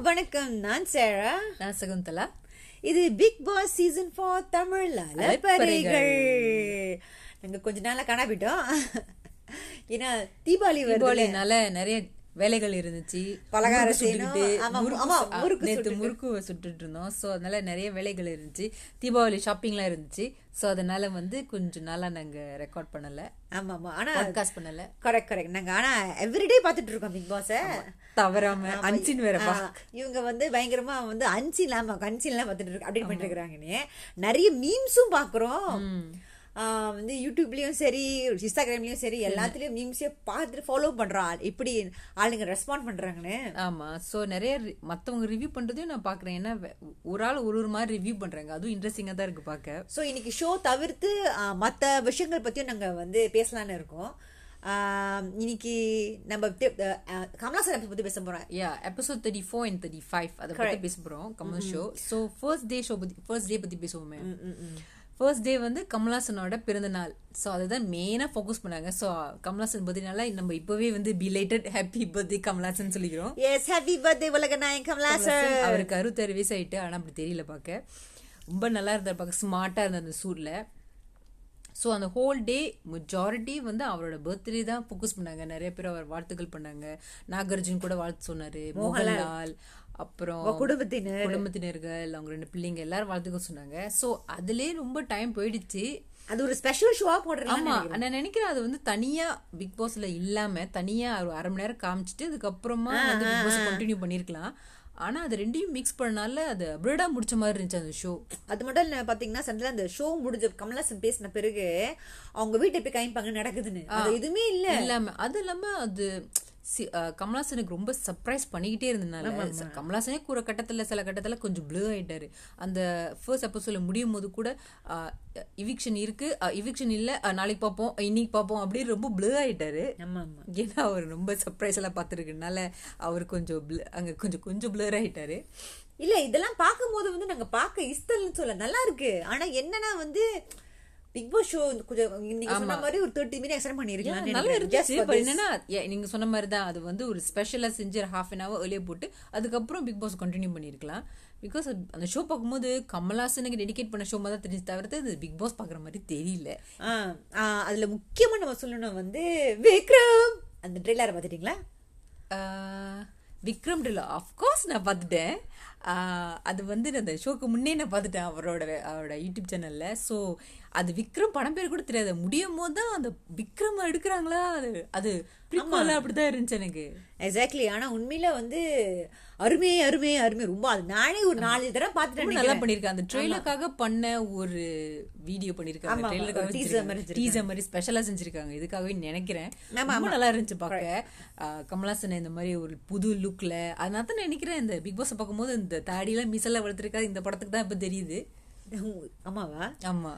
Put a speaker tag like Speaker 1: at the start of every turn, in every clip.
Speaker 1: வணக்கம் நான் சேரா.
Speaker 2: நான் சகுந்தலா.
Speaker 1: இது Big Boss season four Tamil அலைப்பறைகள் நாங்க கொஞ்ச நாளா காணாபிட்டோம் ஏன்னா தீபாவளி
Speaker 2: தீபாவளினால நிறைய வேலைகள் இருந்துச்சு.
Speaker 1: பலகாரம் செய்யணும்.
Speaker 2: சுட்டுக்கிட்டு,
Speaker 1: ஆமா,
Speaker 2: முறுக்கு
Speaker 1: சுட்டுட்டு.
Speaker 2: இருந்தோம் சோ அதனால நிறைய வேலைகள் இருந்துச்சு. தீபாவளி ஷாப்பிங்லாம் இருந்துச்சு. சோ அதனால வந்து கொஞ்ச நாளா நாங்க ரெக்கார்ட் பண்ணல.
Speaker 1: ஆமா ஆமா. ஆனா
Speaker 2: பாட்காஸ்ட் பண்ணல.
Speaker 1: கரெக்ட் கரெக்ட் நாங்க ஆனா எவ்ரிடே பாத்துட்டு இருக்கோம் பிக் பாஸ்
Speaker 2: தவறாம அன்சின் வேற பா.
Speaker 1: இவங்க வந்து பயங்கரமா வந்து அன்சி இல்லாம அன்சி எல்லாம் பாத்துட்டு இருக்கு அப்டேட் பண்ணிட்டு நிறைய மீம்ஸும் பாக்குறோம் ஆஹ் வந்து யூடியூப்லயும் சரி இன்ஸ்டாகிராம்லயும் சரி எல்லாத்துலயும் மீம்ஸே பார்த்துட்டு ஃபாலோ பண்றான் எப்படி ஆளுங்க ரெஸ்பாண்ட் பண்றாங்கன்னு.
Speaker 2: ஆமா. சோ நிறைய மத்தவங்க ரிவ்யூ பண்றதையும் நான் பாக்குறேன். ஏன்னா ஒரு ஆள் ஒரு ஒரு மாதிரி ரிவ்யூ பண்றாங்க. அதுவும் இன்ட்ரெஸ்டிங்கா தான் இருக்கு பாக்க.
Speaker 1: ஸோ இன்னைக்கு ஷோ தவிர்த்து மத்த விஷயங்கள் பத்தியும் நாங்க வந்து பேசலாம்னு இருக்கோம். இன்னைக்கு நம்ம கமலாசன் பத்தி பேச போறோம்.
Speaker 2: Yeah episode thirty four and thirty five அதை பத்தி பேச போறோம். Kamal show so first day show பத்தி ஃபர்ஸ்ட் டே பத்தி பேசுவோமே. ஃபர்ஸ்ட் டே வந்து கமலாசனோட பிறந்த நாள். ஸோ அதுதான் மெயினா ஃபோக்கஸ் பண்ணாங்க. ஸோ கமலாசன் பத்தினால நம்ம இப்பவே வந்து பிலேட்டட் ஹாப்பி பர்த்டே கமலாசன் சொல்லிக்கிறோம்.
Speaker 1: எஸ் ஹாப்பி பர்த்டே உலக நாயன் கமலாசன்
Speaker 2: அவருக்கு அறுபத்தாறு வயசு ஆயிட்டு ஆனா அப்படி தெரியல பார்க்க. ரொம்ப நல்லா இருந்தார் பார்க்க. ஸ்மார்ட்டா இருந்தார் அந்த சூட்ல. ஸோ அந்த ஹோல் டே மெஜாரிட்டி வந்து அவரோட பர்த்டே தான் ஃபோக்கஸ் பண்ணாங்க. நிறைய பேர் அவர் வாழ்த்துக்கள் பண்ணாங்க. நாகார்ஜுன் கூட வாழ்த்து சொன்னாரு. மோகன்லால். அப்புறம்
Speaker 1: குடும்பத்தினர்
Speaker 2: குடும்பத்தினர்கள் அவங்க ரெண்டு பிள்ளைங்க எல்லாரும் வாழ்த்துக்கள் சொன்னாங்க. ஸோ அதுலயே ரொம்ப டைம் போயிடுச்சு.
Speaker 1: அது ஒரு ஸ்பெஷல் ஷோவா போடுறாங்க
Speaker 2: ஆமா நான் நினைக்கிறேன் அது வந்து தனியா பிக் பாஸ்ல இல்லாம தனியா ஒரு அரை மணி நேரம் காமிச்சிட்டு அதுக்கப்புறமா வந்து பிக் பாஸ் கண்டினியூ பண்ணிருக்கலாம். ஆனா அது ரெண்டையும் மிக்ஸ் பண்ணனால அது அப்ரேடா முடிச்ச மாதிரி இருந்துச்சு அந்த ஷோ
Speaker 1: அது மட்டும் இல்ல பாத்தீங்கன்னா சந்தில அந்த ஷோ முடிஞ்ச கமலாசன் பேசின பிறகு அவங்க வீட்டை போய் காமிப்பாங்க நடக்குதுன்னு. எதுவுமே இல்ல.
Speaker 2: இல்லாம அது இல்லாம அது சி- கமலாசனுக்கு ரொம்ப சர்ப்ரைஸ் பண்ணிக்கிட்டே இருந்தனால கமலாசனே கூற கட்டத்துல சில கட்டத்துல கொஞ்சம் ப்ளூ ஆயிட்டாரு. அந்த ஃபர்ஸ்ட் எபிசோட்ல முடியும் போது கூட இவிக்ஷன் இருக்கு. இவிக்ஷன் இல்ல. நாளைக்கு பார்ப்போம். இன்னைக்கு பார்ப்போம் அப்படி ரொம்ப ப்ளூ
Speaker 1: ஆமா
Speaker 2: ஏன்னா அவர் ரொம்ப சர்ப்ரைஸ் எல்லாம் பார்த்துருக்கனால அவர் கொஞ்சம் blur- அங்க கொஞ்சம் கொஞ்சம் பிளர் ஆயிட்டாரு.
Speaker 1: இல்ல இதெல்லாம் பார்க்கும்போது வந்து நாங்க பார்க்க இஸ்தல்னு சொல்ல நல்லா இருக்கு. ஆனா என்னன்னா வந்து பிக் பாஸ் ஷோ கொஞ்சம் நீங்க சொன்ன மாதிரி ஒரு தேர்ட்டி மினிட் எக்ஸ்டெண்ட் பண்ணிருக்கலாம்
Speaker 2: நல்லா இருந்துச்சு என்னன்னா நீங்க சொன்ன மாதிரி தான் அது வந்து ஒரு ஸ்பெஷலா செஞ்சு ஹாஃப் அன் ஹவர் வெளியே போட்டு அதுக்கப்புறம் பிக் பாஸ் கண்டினியூ பண்ணிருக்கலாம். பிகாஸ் அந்த ஷோ பார்க்கும்போது கமலாசனுக்கு டெடிகேட் பண்ண ஷோ மாதிரி தான் தெரிஞ்சு தவிர்த்து அது பிக் பாஸ் பாக்குற மாதிரி தெரியல.
Speaker 1: அதுல முக்கியமா நம்ம சொல்லணும் வந்து விக்ரம். அந்த ட்ரெய்லரை பாத்துட்டீங்களா
Speaker 2: விக்ரம் டில்லோ அஃப்கோர்ஸ் நான் பார்த்துட்டேன். அது வந்து நான் அந்த ஷோக்கு முன்னே நான் பார்த்துட்டேன் அவரோட அவரோட யூடியூப் சேனலில் ஸோ அது விக்ரம் படம் பேர் கூட தெரியாது. முடியும் போது தான் அந்த விக்ரம் எடுக்கிறாங்களா? அது அது பிடிக்கல அப்படிதான் இருந்துச்சு எனக்கு.
Speaker 1: எக்ஸாக்ட்லி ஆனா உண்மையில வந்து அருமை அருமை அருமை. ரொம்ப அது நானே ஒரு நாலு தடவை
Speaker 2: ரொம்ப
Speaker 1: பாத்துட்டேன்
Speaker 2: நல்லா பண்ணிருக்காங்க அந்த ட்ரெயிலருக்காக பண்ண ஒரு வீடியோ பண்ணிருக்காங்க
Speaker 1: மாதிரி
Speaker 2: ட்ரெயிலருக்காக டீசர் மாதிரி ஸ்பெஷலா செஞ்சிருக்காங்க. இதுக்காகவே நினைக்கிறேன். ரொம்ப நல்லா இருந்துச்சு பார்க்க. கமலாசன் இந்த மாதிரி ஒரு புது லுக்ல அதனால தான் நினைக்கிறேன் இந்த பிக் பாஸ் பார்க்கும்போது இந்த தாடியெல்லாம் மிசல்ல வளர்த்துருக்காது இந்த படத்துக்கு தான் இப்ப தெரியுது.
Speaker 1: ஆமாவா
Speaker 2: ஆமா.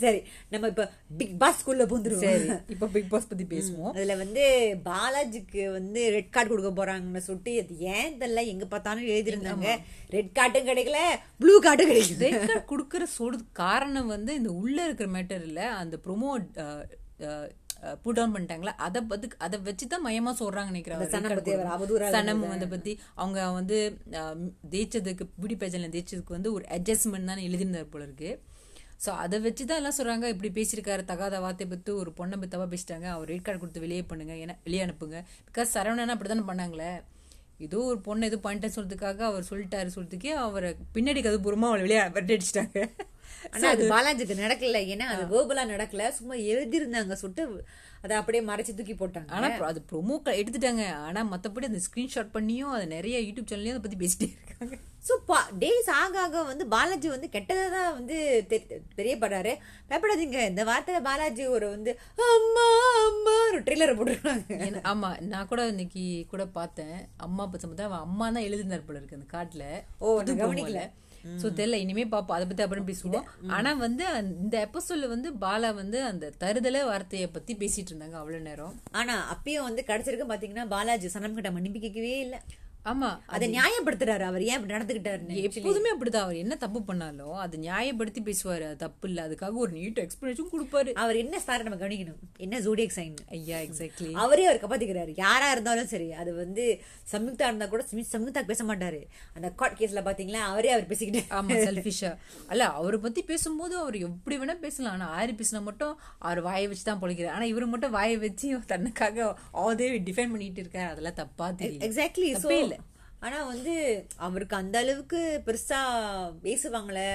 Speaker 1: சரி நம்ம இப்ப பிக் பாஸ் குள்ள பூந்துருவோம்.
Speaker 2: சரி இப்ப பிக் பாஸ் பத்தி பேசுவோம்.
Speaker 1: அதுல வந்து பாலாஜிக்கு வந்து ரெட் கார்டு கொடுக்க போறாங்கன்னு சொல்லிட்டு அது ஏன் தெரியல எங்க பார்த்தாலும் எழுதிருந்தாங்க ரெட் கார்டும் கிடைக்கல ப்ளூ கார்டும் கிடைக்கல.
Speaker 2: ரெட் கார்டு கொடுக்கற சொல்றது காரணம் வந்து இந்த உள்ள இருக்கிற மேட்டர் இல்ல அந்த ப்ரொமோ புட் டவுன் பண்ணிட்டாங்களா அதை பத்தி அதை வச்சுதான் மயமா சொல்றாங்க நினைக்கிறேன்
Speaker 1: சனம்
Speaker 2: வந்து பத்தி அவங்க வந்து அஹ், ஜெயிச்சதுக்கு பியூட்டி பேஜன்ல ஜெயிச்சதுக்கு வந்து ஒரு அட்ஜஸ்ட்மெண்ட் தான் எழுதியிருந்தார் போல இருக்கு. ஸோ அதை வச்சு தான் எல்லாம் சொல்கிறாங்க இப்படி பேசியிருக்காரு தகாத வார்த்தை பத்து. ஒரு பொண்ணை பத்தி பேசிட்டாங்க. அவர் ரேட் கார்டு கொடுத்து வெளியே பண்ணுங்க ஏன்னா வெளியே அனுப்புங்க. பிகாஸ் சரவணன் அப்படிதானே பண்ணாங்களே? ஏதோ ஒரு பொண்ணை எதுவும் பண்ணிட்டேன்னு சொல்றதுக்காக அவர் சொல்லிட்டாரு சொல்றதுக்கே அவரை பின்னாடி கது பூர்வமா அவளை வெளியே விரட்டி அடிச்சிட்டாங்க.
Speaker 1: ஆனா அது பாலாஜிக்கு நடக்கல. ஏன்னா அது வேர்பலா நடக்கல. சும்மா எழுதிருந்தாங்க சொல்லிட்டு அதை அப்படியே மறைச்சு தூக்கி போட்டாங்க.
Speaker 2: ஆனா அது ப்ரொமோ எடுத்துட்டாங்க. ஆனா மத்தபடி அந்த ஸ்கிரீன்ஷாட் பண்ணியும் அது நிறைய யூடியூப் சேனல்லையும் அதை பத்தி பேசிட்டே இருக்காங்க.
Speaker 1: ஸோ டேஸ் ஆக ஆக வந்து பாலாஜி வந்து கெட்டதை தான் வந்து தெரியப்படுறாரு. பயப்படாதீங்க. இந்த வார்த்தையில பாலாஜி ஒரு வந்து அம்மா அம்மா ஒரு ட்ரெய்லரை போட்டுருக்காங்க.
Speaker 2: ஆமா நான் கூட இன்னைக்கு கூட பார்த்தேன். அம்மா பத்தி அவன் அம்மா தான் எழுதினார் போல இருக்கு அந்த காட்டுல.
Speaker 1: ஓ, கவனிக்கல.
Speaker 2: சோ தெரியல. இனிமே பாப்போம். அதை பத்தி அப்புறம் பேசுவோம். ஆனா வந்து இந்த எபிசோட்ல வந்து பாலா வந்து அந்த தருதல வார்த்தைய பத்தி பேசிட்டு இருந்தாங்க அவ்வளவு நேரம்.
Speaker 1: ஆனா அப்பயும் வந்து கடைசிருக்கு பாத்தீங்கன்னா பாலாஜி சனம் கிட்ட மன்னிப்பு கேட்கவே இல்ல.
Speaker 2: ஆமா
Speaker 1: அதை நியாயப்படுத்துறாரு அவர். ஏன் இப்படி நடந்துகிட்டாருன்னு
Speaker 2: எப்போதுமே அப்படிதான். அவர் என்ன தப்பு பண்ணாலும் அதை நியாயப்படுத்தி பேசுவாரு. அது தப்பு இல்ல. அதுக்காக ஒரு நீட் எக்ஸ்பிளனேஷன் கொடுப்பாரு.
Speaker 1: அவர் என்ன ஸ்டார் நம்ம கவனிக்கணும்? என்ன ஜோடியக் சைன்
Speaker 2: ஐயா எக்ஸாக்ட்லி
Speaker 1: அவரே அவர் காப்பாத்திக்கிறாரு. யாரா இருந்தாலும் சரி அது வந்து சம்யுக்தா இருந்தா கூட சமி- சம்யுக்தா பேச மாட்டாரு. அந்த கார்ட் கேஸ்ல பாத்தீங்களா அவரே அவர் பேசிக்கிட்டு
Speaker 2: ஆமா செல்ஃபிஷா அல்ல அவரை பத்தி பேசும்போது அவர் எப்படி வேணா பேசலாம். ஆனா ஆரி பேசினா மட்டும் அவர் வாயை வச்சு தான் பொழைக்கிறார். ஆனா இவரு மட்டும் வாயை வச்சு தனக்காக ஆதே டிஃபைன் பண்ணிட்டு இருக்காரு. அதெல்லாம் தப்பா தெரியும்
Speaker 1: எக்ஸாக்ட்லி
Speaker 2: இல்ல.
Speaker 1: ஆனா வந்து அவருக்கு அந்த அளவுக்கு பெருசா பேசுவாங்களே.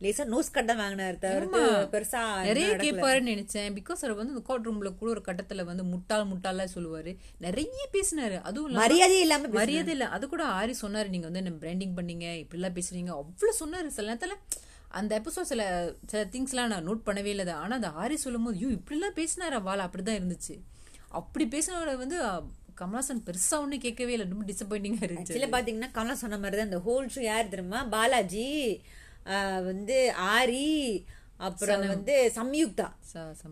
Speaker 1: லேசா நோஸ் கட் தான் வாங்கினாரு தவிர்த்து பெருசா
Speaker 2: நிறைய. கேட்பாருன்னு நினைச்சேன். பிகாஸ் அவர் வந்து கோர்ட் ரூம்ல கூட ஒரு கட்டத்துல வந்து முட்டாள் முட்டாளா சொல்லுவாரு. நிறைய பேசினாரு. அதுவும்
Speaker 1: மரியாதையே இல்லாம.
Speaker 2: மரியாதை இல்ல. அது கூட ஆரி சொன்னாரு. நீங்க வந்து என்ன பிராண்டிங் பண்ணீங்க? இப்படிலாம் பேசுறீங்க. அவ்வளவு சொன்னாரு. சில நேரத்துல அந்த எபிசோட் சில சில திங்ஸ்லாம் நான் நோட் பண்ணவே இல்லை. ஆனா அந்த ஆரி சொல்லும் போது ஐயோ இப்படிலாம் பேசினாரா வாழ அப்படிதான் இருந்துச்சு. அப்படி பேசினவரை வந்து கமலாசன் பெருசா ஒன்னும் கேட்கவே இல்லை. ரொம்ப டிசப்பாயிண்டிங்கா இருந்துச்சு
Speaker 1: ஆக்சுவலா பாத்தீங்கன்னா கமலா சொன்ன மாதிரி தான் இந்த ஹோல் ஷோ யார் தெரியுமா? பாலாஜி வந்து ஆரி அப்புறம் வந்து சம்யுக்தா.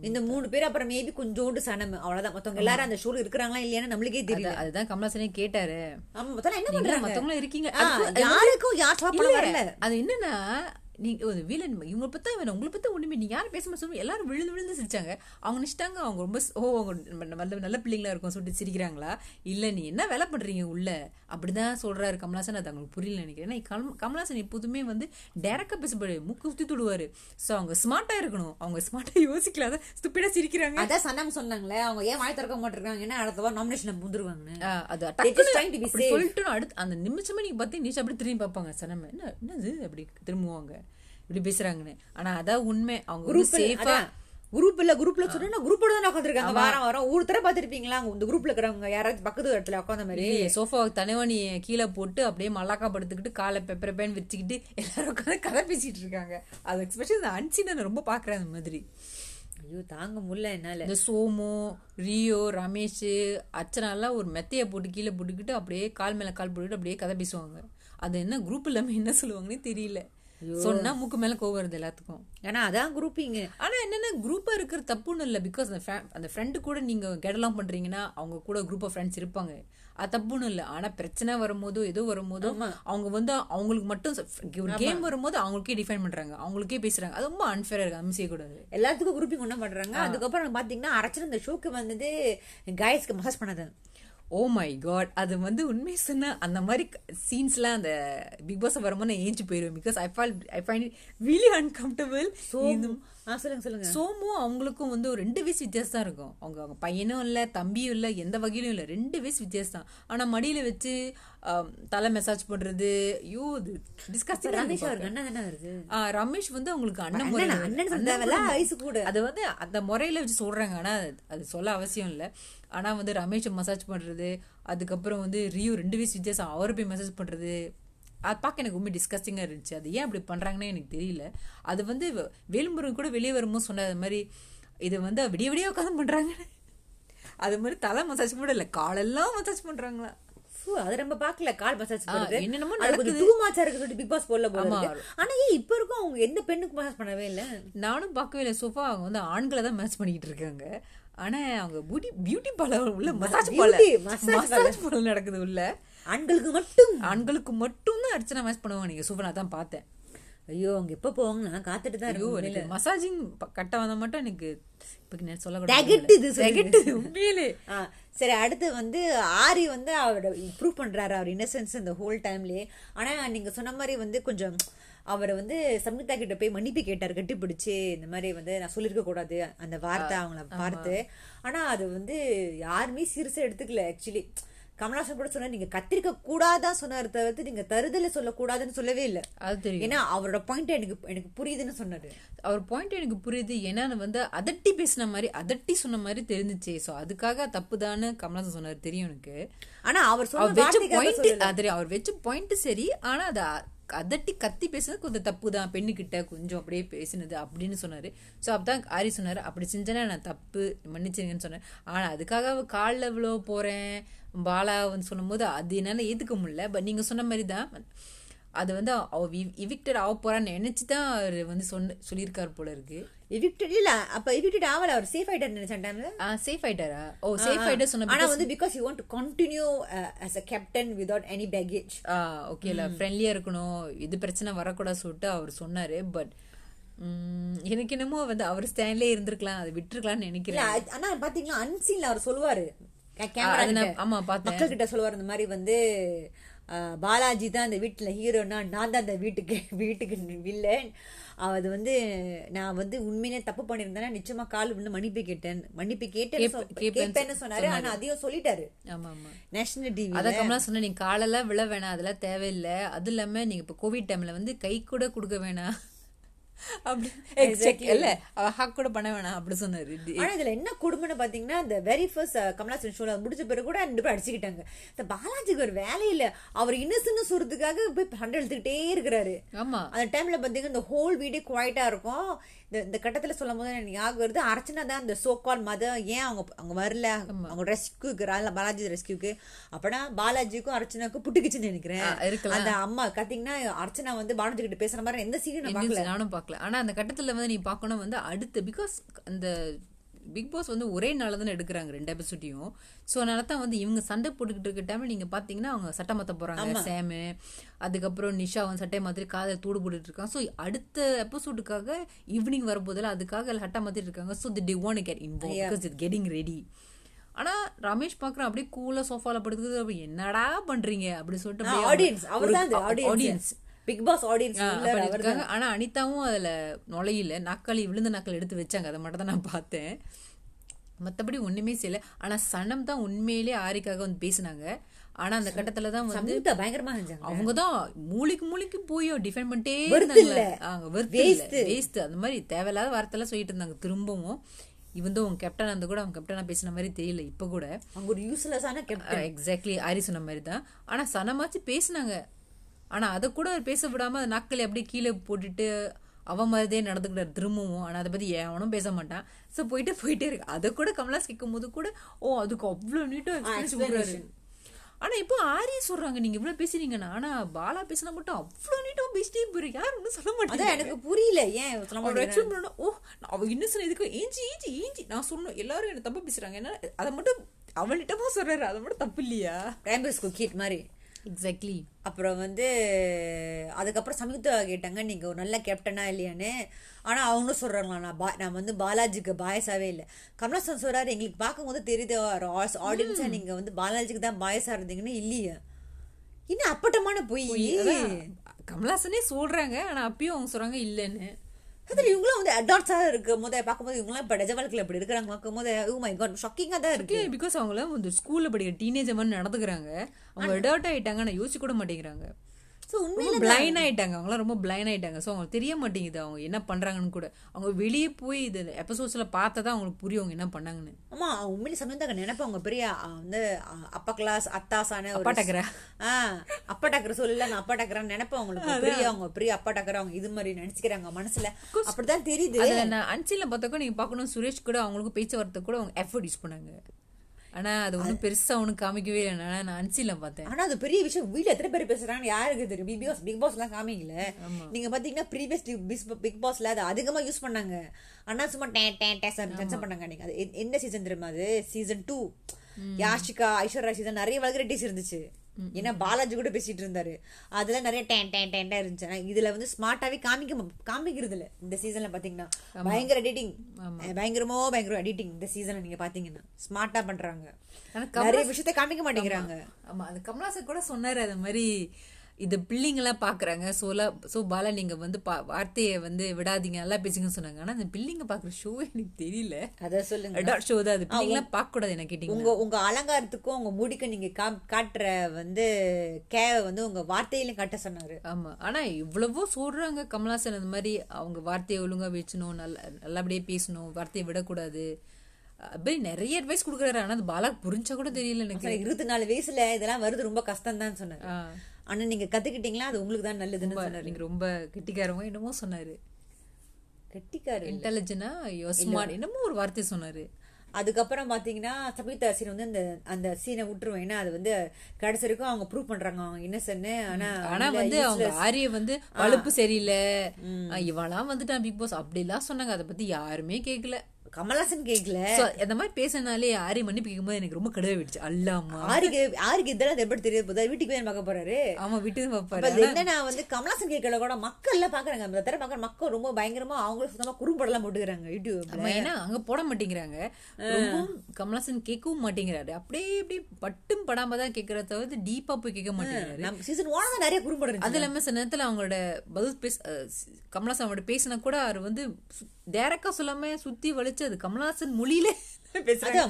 Speaker 1: இந்த மூணு பேர் அப்புறம் மேபி கொஞ்சோண்டு சனம். அவ்வளவுதான். மத்தவங்க எல்லாரும் அந்த ஷோல இருக்கிறாங்களா இல்லையான்னு நம்மளுக்கே தெரியல.
Speaker 2: அது- அதுதான் கமலாசனே கேட்டாரு.
Speaker 1: ஆமா மொத்தம் என்ன பண்றாங்க?
Speaker 2: மத்தவங்களும் இருக்கீங்க.
Speaker 1: யாருக்கும் யார்
Speaker 2: இல்ல,
Speaker 1: வரல.
Speaker 2: அது என்னன்னா நீங்க ஒரு வீலன் இவங்க பத்தா வேணும். உங்களை பத்தா ஒண்ணுமே நீங்க யாரும் பேச மாட்டோம் எல்லாரும் விழுந்து விழுந்து சிரிச்சாங்க. அவங்க நினைச்சிட்டாங்க அவங்க ரொம்ப ஸ்- ஓ அவங்க நல்ல நல்ல பிள்ளைங்களா இருக்கும் சொல்லிட்டு சிரிக்கிறாங்களா? இல்ல நீ என்ன வேலை பண்றீங்க உள்ள? அப்படிதான் சொல்றாரு கமலாசன் அது அவங்களுக்கு புரியல நினைக்கிறேன். ஏன்னா கம்- கமலாசன் எப்போதுமே வந்து டைரக்டா பேசப்படுது மூக்கு சுத்தி தொடுவாரு. சோ அவங்க ஸ்மார்ட்டா இருக்கணும். அவங்க ஸ்மார்ட்டா யோசிக்கல. ஸ்டூபிடா சிரிக்கிறாங்க.
Speaker 1: அதான் சன்னாம சொன்னாங்களே அவங்க ஏன் வாய் திறக்க மாட்டிருக்காங்க ஏன்னா அடுத்த வாரம் நாமினேஷன் முந்துருவாங்கன்னு
Speaker 2: ஆ, அது அப்படி. சொல்லிட்டு அடுத்து அந்த நிமிஷமே நீங்க பார்த்தீங்க நிஷா அப்படி திரும்பி பார்ப்பாங்க. சனம என்ன என்னது? அப்படி திரும்புவாங்க. இப்படி பேசுறாங்கன்னு. ஆனா அதான் உண்மை. அவங்க
Speaker 1: குரூப்
Speaker 2: சேஃபா
Speaker 1: குரூப் இல்ல குரூப்ல சொன்னா குரூப்போட தான் உட்காந்துருக்காங்க வாரம் வாரம் ஒரு தடவை பாத்திருப்பீங்களா இந்த குரூப்ல இருக்கிறவங்க யாராச்சும் பக்கத்து இடத்துல உட்காந்த மாதிரி.
Speaker 2: சோஃபா தனிவனி கீழே போட்டு அப்படியே மல்லாக்கா படுத்துக்கிட்டு காலை பெப்பர பேன் வச்சுக்கிட்டு எல்லாரும் உட்காந்து கதை பேசிட்டு இருக்காங்க. அது எக்ஸ்பெஷலி இந்த ரொம்ப பாக்குறேன் அந்த மாதிரி.
Speaker 1: ஐயோ தாங்க முடியல என்னால.
Speaker 2: இந்த சோமு ரியோ ரமேஷ் அர்ச்சனா எல்லாம் ஒரு மெத்தைய போட்டு கீழே போட்டுக்கிட்டு அப்படியே கால் மேல கால் போட்டுக்கிட்டு அப்படியே கதை பேசுவாங்க. அது என்ன குரூப் இல்லாம என்ன சொல்லுவாங்கன்னே தெரியல. சொன்னா மூக்கு மேல கோவம் வருது எல்லாத்துக்கும்.
Speaker 1: ஏன்னா அதான் குரூப்பிங்க
Speaker 2: ஆனா என்னன்னா குரூப்பா இருக்கிற தப்புன்னு இல்ல. பிகாஸ் அந்த அந்த ஃப்ரெண்டு கூட நீங்க கெடலாம் பண்றீங்கன்னா அவங்க கூட குரூப் ஆஃப் ஃப்ரெண்ட்ஸ் இருப்பாங்க. அது தப்புன்னு இல்ல. ஆனா பிரச்சனை வரும்போதோ ஏதோ வரும்போதோ அவங்க வந்து அவங்களுக்கு மட்டும் கேம் வரும்போது அவங்களுக்கே டிஃபைன் பண்றாங்க. அவங்களுக்கே பேசுறாங்க. அது ரொம்ப அன்ஃபேரா இருக்கு. அது செய்யக்கூடாது
Speaker 1: எல்லாத்துக்கும் குரூப்பிங் ஒண்ணா பண்றாங்க. அதுக்கப்புறம் பாத்தீங்கன்னா அரைச்சல் இந்த ஷோக்கு வந்தது காய்ஸ்க்கு மசாஜ் பண்ணாது
Speaker 2: ஓ மை காட் அது வந்து உண்மை சொன்னா அந்த மாதிரி சீன்ஸ்லாம் அந்த பிக் பாஸ் வரும்போது நான் ஏஞ்சி போயிடுவேன் because I fall I find it really uncomfortable
Speaker 1: சொல்லுங்க சொல்லுங்க.
Speaker 2: சோமும் அவங்களுக்கும் வந்து ஒரு ரெண்டு வயசு வித்தியாசம் தான் இருக்கும். அவங்க அவங்க பையனும் இல்ல தம்பியும் இல்ல எந்த வகையிலும் இல்ல ரெண்டு வயசு வித்தியாசம் தான். ஆனா மடியில வச்சு தலை மசாஜ் பண்றது ஐயோ இது ஆ
Speaker 1: ரமேஷ் அவருக்கு
Speaker 2: ரமேஷ் வந்து அவங்களுக்கு அண்ணன் முறையில
Speaker 1: அண்ணன்
Speaker 2: முறை.
Speaker 1: வயசு கூட.
Speaker 2: அது வந்து அந்த முறையில வச்சு சொல்றாங்க. ஆனா அது- அது சொல்ல அவசியம் இல்ல. ஆனா வந்து ரமேஷ் மசாஜ் பண்றது அதுக்கப்புறம் வந்து ரியோ ரெண்டு வயசு வித்தியாசம் அவரை போய் மசாஜ் பண்றது அது பார்க்க எனக்கு ரொம்ப டிஸ்கஸ்டிங்கா இருந்துச்சு. அது ஏன் அப்படி பண்றாங்கன்னு எனக்கு தெரியல. அது வந்து வேலுமுருகன் கூட வெளியே வரும்போது சொன்ன மாதிரி இது வந்து விடிய விடிய உட்காந்து பண்றாங்க. அது மாதிரி தலை மசாஜ் கூட இல்ல காலெல்லாம் மசாஜ் பண்றாங்களா.
Speaker 1: ஃபு, அது நம்ம பாக்கல கால் மசாஜ் பண்ணுறது
Speaker 2: என்னென்னமோ
Speaker 1: கொஞ்சம் டூ மாச்சா இருக்கு சொல்லிட்டு பிக் பாஸ் போடல போல. ஆனா ஏன் இப்ப இருக்கும் அவங்க எந்த பெண்ணுக்கு மசாஜ் பண்ணவே இல்ல?
Speaker 2: நானும் பார்க்கவே இல்லை. சோஃபா அவங்க வந்து ஆண்களை தான் மேட்ச் பண்ணிக்கிட்டு இருக்காங்க. ஆனா அவங்க பியூட்டி பியூட்டி பார்லர் உள்ள மசாஜ் பார்லர் மசாஜ் பார்லர் நடக்குது உள்ள.
Speaker 1: ஆண்களுக்கு மட்டும்.
Speaker 2: ஆண்களுக்கு மட்டும் தான் அர்ச்சனா மேட்ச் பண்ணுவாங்க. நீங்க சூப்பர் தான் பார்த்தேன்.
Speaker 1: ஐயோ அவங்க எப்ப போவாங்க நான் காத்துட்டு தான்
Speaker 2: ஐயோ எனக்கு மசாஜிங் கட்ட வந்தா மட்டும் எனக்கு இப்ப நான் சொல்லக்கூடாது உண்மையிலே.
Speaker 1: சரி அடுத்து வந்து ஆரி வந்து அவரோட ப்ரூவ் பண்றாரு. அவர் இன்னசென்ஸ் இந்த ஹோல் டைம்லயே ஆனா நீங்க சொன்ன மாதிரி வந்து கொஞ்சம் அவரை வந்து சம்யுக்தா கிட்ட போய் மன்னிப்பு கேட்டார் கட்டி பிடிச்சு இந்த மாதிரி வந்து நான் சொல்லியிருக்க கூடாது அந்த வார்த்தை அவங்கள பார்த்து. ஆனா அது வந்து யாருமே சீரியஸா எடுத்துக்கல ஆக்சுவலி கமலாசன் கூட சொன்னார் நீங்க கத்திரிக்க கூடாதான் சொன்னாரு தவிர்த்து நீங்க தருதல சொல்லக்கூடாதுன்னு சொல்லவே இல்லை.
Speaker 2: அது தெரியும்.
Speaker 1: ஏன்னா அவரோட பாயிண்ட் எனக்கு எனக்கு புரியுதுன்னு சொன்னாரு.
Speaker 2: அவர் பாயிண்ட் எனக்கு புரியுது ஏன்னா வந்து அதட்டி பேசின மாதிரி அதட்டி சொன்ன மாதிரி தெரிஞ்சுச்சு. சோ அதுக்காக தப்புதான்னு கமலாசன் சொன்னாரு தெரியும் எனக்கு.
Speaker 1: ஆனா அவர் சொன்ன
Speaker 2: பாயிண்ட் அவர் வச்ச பாயிண்ட் சரி ஆனா அது கதட்டி கத்தி பேசுனது கொஞ்சம் தப்பு தான் பெண்ணுக்கிட்ட கொஞ்சம் அப்படியே பேசினது அப்படின்னு சொன்னாரு. அப்போ அப்பதான் ஆரி சொன்னாரு அப்படி செஞ்சேன்னா நான் தப்பு மன்னிச்சிருங்கன்னு சொன்னேன் ஆனா அதுக்காக காலில் இவ்வளோ போறேன். பாலா வந்து சொல்லும்போது அது என்னால ஏத்துக்க முடியல. பட் நீங்க சொன்ன மாதிரி தான் அது வந்து அவ இவிக்டட் ஆக போறான்னு நினச்சி தான் அவர் வந்து சொன்ன சொல்லியிருக்காரு போல இருக்கு.
Speaker 1: எவிக்டட் இல்ல அப்ப எவிக்டட் ஆவல அவர் சேஃப் ஆயிட்டார் நினைச்சேன் டைம்ல.
Speaker 2: சேஃப் ஆயிட்டாரா? ஓ சேஃப் ஆயிட்டா சொன்ன
Speaker 1: ஆனா வந்து because you want to continue as a captain without any baggage.
Speaker 2: ஓகேல ஃப்ரெண்ட்லியா இருக்கணும். இது பிரச்சனை வரக்கூடாது சொல்லிட்டு அவர் சொன்னாரு பட் எனக்கு என்னமோ வந்து அவர் ஸ்டாண்ட்லயே இருந்திருக்கலாம் அதை விட்டுருக்கலாம்னு
Speaker 1: இல்ல
Speaker 2: நினைக்கிறேன்
Speaker 1: ஆனா பாத்தீங்களா அன்சீன்ல அவர் சொல்லுவாரு. கேமரா
Speaker 2: ஆமா, பார்த்தேன்.
Speaker 1: மக்கள் கிட்ட சொல்லுவாரு இந்த மாதிரி வந்து பாலாஜி தான் இந்த வீட்டுல ஹீரோனா நான் தான் அந்த வீட்டுக்கு வீட்டுக்கு வில்லன். அது வந்து நான் வந்து உண்மையிலே தப்பு பண்ணிருந்தேன்னா நிச்சயமா கால் வந்து மன்னிப்பு கேட்டேன். மன்னிப்பு
Speaker 2: கேப்பேன்னு
Speaker 1: கேட்பேன்னு சொன்னாரு. ஆனா அதையும் சொல்லிட்டாரு.
Speaker 2: ஆமா ஆமா
Speaker 1: நேஷனல் டிவி
Speaker 2: அத கமலா சொன்ன நீங்க காலெல்லாம் விழ வேணாம் அதெல்லாம் தேவையில்லை. அது இல்லாம நீங்க இப்ப கோவிட் டைம்ல வந்து கை கூட கொடுக்க வேணாம். அப்படி. Exactly. இல்ல அவ ஹக் கூட பண்ண வேணாம் அப்படி சொன்னாரு.
Speaker 1: ஆனா இதுல என்ன கொடுமைன்னு பாத்தீங்கன்னா இந்த வெரி ஃபர்ஸ்ட் கமலாசன் ஷோல முடிச்ச பிறகு கூட ரெண்டு பேரும் அடிச்சுக்கிட்டாங்க. இந்த பாலாஜிக்கு ஒரு வேலை இல்ல. அவர் இன்னசென்ட் சொல்றதுக்காக போய் சண்டை எடுத்துக்கிட்டே இருக்கிறாரு.
Speaker 2: ஆமா.
Speaker 1: அந்த டைம்ல பாத்தீங்கன்னா இந்த ஹோல் வீடே குவாய்ட்டா இருக்கும். இந்த இந்த கட்டத்துல சொல்லும் போது எனக்கு ஞாபகம் வருது அர்ச்சனா தான் இந்த சோகால் மதம் ஏன் அவங்க அவங்க வரல? அவங்க ரெஸ்கியூக்கு பாலாஜி ரெஸ்கியூக்கு அப்பனா பாலாஜிக்கும் அர்ச்சனாக்கும் புட்டுக்குச்சுன்னு நினைக்கிறேன். அந்த அம்மா கத்தீங்கன்னா அர்ச்சனா வந்து பாலாஜி கிட்ட பேசுற மாதிரி எந்த சீனும் நான் பார்க்கல
Speaker 2: நானும் பார்க்கல ஆனா அந்த கட்டத்துல வந்து நீ பார்க்கணும் வந்து அடுத்து பிகாஸ் அந்த பிக் பாஸ் வந்து ஒரே நாள் தானே எடுக்கிறாங்க ரெண்டு எபிசோடையும் ஸோ அதனால தான் வந்து இவங்க சண்டை போட்டுக்கிட்டு இருக்க டைம்ல நீங்க பாத்தீங்கன்னா அவங்க சட்டை மாத்த போறாங்க. சேமு அதுக்கப்புறம் நிஷா வந்து சட்டை மாத்திரி காதல் தூடு போட்டுட்டு இருக்காங்க. ஸோ அடுத்த எபிசோடுக்காக ஈவினிங் வரும்போதெல்லாம் அதுக்காக சட்டை மாத்திட்டு இருக்காங்க. So they want get involve it getting ready ஆனா ரமேஷ் பாக்குறேன் அப்படியே கூலா சோஃபால படுத்துக்கிட்டு அப்படி என்னடா பண்றீங்க? அப்படி சொல்லிட்டு
Speaker 1: audience audience Big Boss audience
Speaker 2: ஆனா அனிதாவும் அதுல நுழையில. நாக்காளி விழுந்த நாக்கள் எடுத்து வச்சாங்க. அதை மட்டும் தான் நான் பார்த்தேன். மத்தபடி ஒண்ணுமே செய்யல. ஆனா சனம் தான் உண்மையிலே ஆரிக்காக வந்து பேசினாங்க. ஆனா அந்த கட்டத்துல தான் வந்து
Speaker 1: சமூகத்தை பயங்கரமா செஞ்சாங்க.
Speaker 2: அவங்க தான் மூளைக்கு மூளைக்கு போய் டிஃபெண்ட் பண்ணிட்டே இருந்தாங்க. அவங்க வெறுத்து வேஸ்ட் அந்த மாதிரி தேவையில்லாத வார்த்தைலாம் சொல்லிட்டு இருந்தாங்க. திரும்பவும். இவன் உங்க கேப்டன் அந்த கூட அவங்க கேப்டனா பேசின மாதிரி தெரியல. இப்ப கூட.
Speaker 1: அவங்க ஒரு யூஸ்லெஸ்ஸான கேப்டன்
Speaker 2: எக்ஸாக்ட்லி ஆரி சொன்ன மாதிரி தான் ஆனா சனமாச்சு பேசுனாங்க. ஆனா அதை கூட அவர் பேச விடாம அந்த நாட்களை அப்படியே கீழே போட்டுட்டு அவன் மாதிரியே நடந்துக்கிட்டார் திரும்பவும். ஆனா அதை பத்தி எவனும் பேச மாட்டான். சோ போயிட்டு போயிட்டே இருக்கு. அதை கூட கமலாஸ் கேட்கும் போது கூட ஓ அதுக்கு அவ்வளவு நீட்டா எக்ஸ்பிளேஷன் கொடுக்குறாரு. ஆனா இப்போ ஆரி சொல்றாங்க. நீங்க இவ்வளவு பேசுறீங்கன்னா. ஆனா பாலா பேசினா மட்டும் அவ்வளவு நீட்டா பேசிட்டே போறீங்க யாரும் ஒன்றும் சொல்ல மாட்டாங்க
Speaker 1: அதான் எனக்கு புரியல. ஏன்?
Speaker 2: எக்ஸ்பிளைன் பண்ணா ஓ நான் அவ இன்னசென்ட் இதுக்கு ஏஞ்சி ஏஞ்சி ஏஞ்சி. நான் சொன்னோம் எல்லாரும் என்ன தப்பா பேசுறாங்க. என்ன அதை மட்டும் அவள்கிட்டமா சொல்றாரு. அது மட்டும் தப்பு இல்லையா?
Speaker 1: பிரைமரி ஸ்கூல் கிட் மாதிரி.
Speaker 2: எக்ஸாக்ட்லி
Speaker 1: அப்புறம் வந்து அதுக்கப்புறம் சமீபத்தை கேட்டாங்க நீங்க ஒரு நல்ல கேப்டனா இல்லையான்னு? ஆனா அவங்களும் சொல்றாங்களா நான் பா நான் வந்து பாலாஜிக்கு பாயஸாவே இல்லை. கமலாசன் சொல்றாரு எங்களுக்கு பார்க்கும்போது தெரியுது ஆடியன்ஸா நீங்க வந்து பாலாஜிக்கு தான் பாயஸா இருந்தீங்கன்னு இல்லையா. இன்னும் அப்பட்டமான பொய்?
Speaker 2: கமலாசனே சொல்றாங்க ஆனா அப்பயும் அவங்க சொல்றாங்க இல்லன்னு.
Speaker 1: அதுல இவங்களும் வந்து அடால்ட்ஸா இருக்கும் போது பார்க்கும்போது இவங்களாம் இப்ப டெஜ வாழ்க்கையில இப்படி இருக்கிறாங்க பார்க்கும் போது ஓ மை காட் ஷாக்கிங்கா தான் இருக்கு.
Speaker 2: பிகாஸ் அவங்கள வந்து ஸ்கூல்ல படிக்கிற டீனேஜர் மாதிரி நடந்துக்கிறாங்க. அவங்க அடாப்ட் ஆயிட்டாங்க ஆனா யோசிச்சு கூட மாட்டேங்கிறாங்க.
Speaker 1: ஸோ உண்மை
Speaker 2: ரொம்ப பிளைன் ஆயிட்டாங்க. அவங்களாம் ரொம்ப பிளைன் ஆயிட்டாங்க. ஸோ அவங்களுக்கு தெரிய மாட்டேங்குது. அவங்க என்ன பண்றாங்கன்னு கூட. அவங்க வெளியே போய் இது எபிசோட்ஸ்ல பார்த்தா தான் அவங்களுக்கு புரியும் அவங்க என்ன பண்ணாங்கன்னு.
Speaker 1: ஆமா உண்மையிலே சமயத்தாக நினைப்பாங்க பெரிய அ, வந்து அப்பா கிளாஸ் அத்தாசான
Speaker 2: அப்பா டக்கரா.
Speaker 1: ஆ அப்பா டக்கர சொல்லல நான் அப்பா டக்கரான்னு நினைப்பேன் அவங்களுக்கு. பெரிய அவங்க பெரிய அப்பா டக்கர அவங்க இது மாதிரி நினைச்சுக்கிறாங்க மனசுல. அப்படிதான் தெரியுது.
Speaker 2: நான் அன்சில பார்த்தாக்கோ நீங்க பார்க்கணும். சுரேஷ் கூட அவங்களுக்கு பேச்சு வரது கூட அவங்க எஃபர்ட் யூஸ் பண்ணாங்க. ஆனா அது ஒன்றும் பெருசா ஒன்றும் காமிக்கவே இல்லை. நான் அன்சில பார்த்தேன்.
Speaker 1: ஆனா அது பெரிய விஷயம். வீட்ல எத்தனை பேர் பேசுறாங்கன்னு யாருக்கு தெரியும்? பிக் பாஸ் பிக் பாஸ் எல்லாம் காமிக்கல. நீங்க பாத்தீங்கன்னா ப்ரீவியஸ் பிக் பாஸ்ல அது அதிகமா யூஸ் பண்ணாங்க. ஆனா சும்மா டே டே டே டென்ஷன் பண்ணாங்க அன்னைக்கு. அது எந்த சீசன் தெரியுமா அது? Season two Yashika Aishwarya season நிறைய வல்கரிட்டிஸ் இருந்துச்சு. ஏன்னா பாலாஜி கூட பேசிட்டு இருந்தாரு. அதுல நிறைய டேன் டேன் டேன்டா இருந்துச்சு. ஆனா இதுல வந்து ஸ்மார்ட்டாவே காமிக்க காமிக்கிறது இல்ல. இந்த சீசன்ல பாத்தீங்கன்னா. பயங்கர எடிட்டிங் பயங்கரமோ பயங்கர எடிட்டிங் இந்த சீசன்ல நீங்க பாத்தீங்கன்னா. ஸ்மார்ட்டா பண்றாங்க. நிறைய விஷயத்த காமிக்க மாட்டேங்கிறாங்க.
Speaker 2: ஆமா அந்த கமலாசன் கூட சொன்னாரு அது மாதிரி. இது பிள்ளைங்க எல்லாம் பாக்குறாங்க சோலா சோ பாலா நீங்க வந்து பா- வார்த்தையை வந்து விடாதீங்க. நல்லா பேசுங்கன்னு சொன்னாங்க. ஆனா அந்த பிள்ளைங்க பாக்குற ஷோ எனக்கு தெரியல.
Speaker 1: அத சொல்லுங்க.
Speaker 2: அடாட் ஷோ தான் அது. பிள்ளைங்க எல்லாம் பார்க்க கூடாது என்ன கேட்டீங்க
Speaker 1: உங்க உங்க அலங்காரத்துக்கும் உங்க முடிக்கும் நீங்க கா- காட்டுற வந்து கேவை வந்து உங்க வார்த்தையிலும் காட்ட சொன்னாரு.
Speaker 2: ஆமா. ஆனா இவ்வளவோ சொல்றாங்க கமலாசன் அந்த மாதிரி அவங்க வார்த்தையை ஒழுங்கா வச்சணும் நல்ல நல்லபடியா பேசணும் வார்த்தையை விடக்கூடாது. அப்படி நிறைய அட்வைஸ் கொடுக்குறாரு. ஆனா அது பாலா புரிஞ்சா கூட தெரியல எனக்கு.
Speaker 1: இருபத்தி நாலு வயசுல இதெல்லாம் வருது. ரொம்ப கஷ்டம் தான் சொன்னாரு ஆனா நீங்க கத்துக்கிட்டீங்களா? அது உங்களுக்கு தான் நல்லதுன்னு சொன்னாரு.
Speaker 2: நீங்க ரொம்ப கெட்டிக்காரமா என்னமோ சொன்னாரு.
Speaker 1: கெட்டிக்காரு.
Speaker 2: இன்டெலிஜென்டா யோ ஸ்மார்ட் என்னமோ ஒரு வார்த்தை சொன்னாரு.
Speaker 1: அதுக்கப்புறம் பாத்தீங்கன்னா சபிதா சீன் வந்து அந்த அந்த சீனை விட்டுருவேன் ஏன்னா அது வந்து கடைசி வரைக்கும் அவங்க ப்ரூவ் பண்றாங்க. அவங்க இன்னசென்ட் ஆனா
Speaker 2: ஆனா வந்து அவங்க. ஆரிய வந்து வலுப்பு சரியில்லை. இவளாம் வந்துட்டான் பிக் பாஸ் அப்படிலாம் சொன்னாங்க. அதை பத்தி யாருமே கேட்கல
Speaker 1: கமலாசன் கேக்கல.
Speaker 2: So, அந்த மாதிரி பேசினாலே ஆரி மன்னிப்பு கேட்கும்போது எனக்கு ரொம்ப கடுவே விடுச்சு அல்லாமா
Speaker 1: ஆருக்கு ஆருக்கு இதெல்லாம் அது எப்படி தெரியாது? போதா வீட்டுக்கு போய் பார்க்க போறாரு?
Speaker 2: ஆமா விட்டு
Speaker 1: அப்ப
Speaker 2: பாப்பாரு
Speaker 1: அது என்னன்னா வந்து கமலாசன் கேட்கல கூட மக்கள் எல்லாம் பாக்குறாங்க அந்த தடவை பாக்குற மக்கள் ரொம்ப பயங்கரமா அவங்களும் சுத்தமா குறும்படலாம் போட்டுக்கிறாங்க யூடியூப்ல.
Speaker 2: ஆமா ஏன்னா அங்க போட மாட்டேங்கிறாங்க. கமலாசன் கேட்கவும் மாட்டேங்கிறாரு. அப்படியே இப்படி பட்டும் படாம தான் கேட்கறத தவிர்த்து டீப்பா போய் கேட்க மாட்டேங்கிறாரு.
Speaker 1: சீசன் ஒன் தான் நிறைய குறும்படம்
Speaker 2: அது இல்லாம சில நேரத்துல அவங்களோட பதில் பேச கமலாசன் அவங்களோட பேசினா கூட அவர் வந்து டேரக்டா சொல்லாம சுத்தி வலிச்சு அது கமலாசன் மொழியில பேசுறாங்க.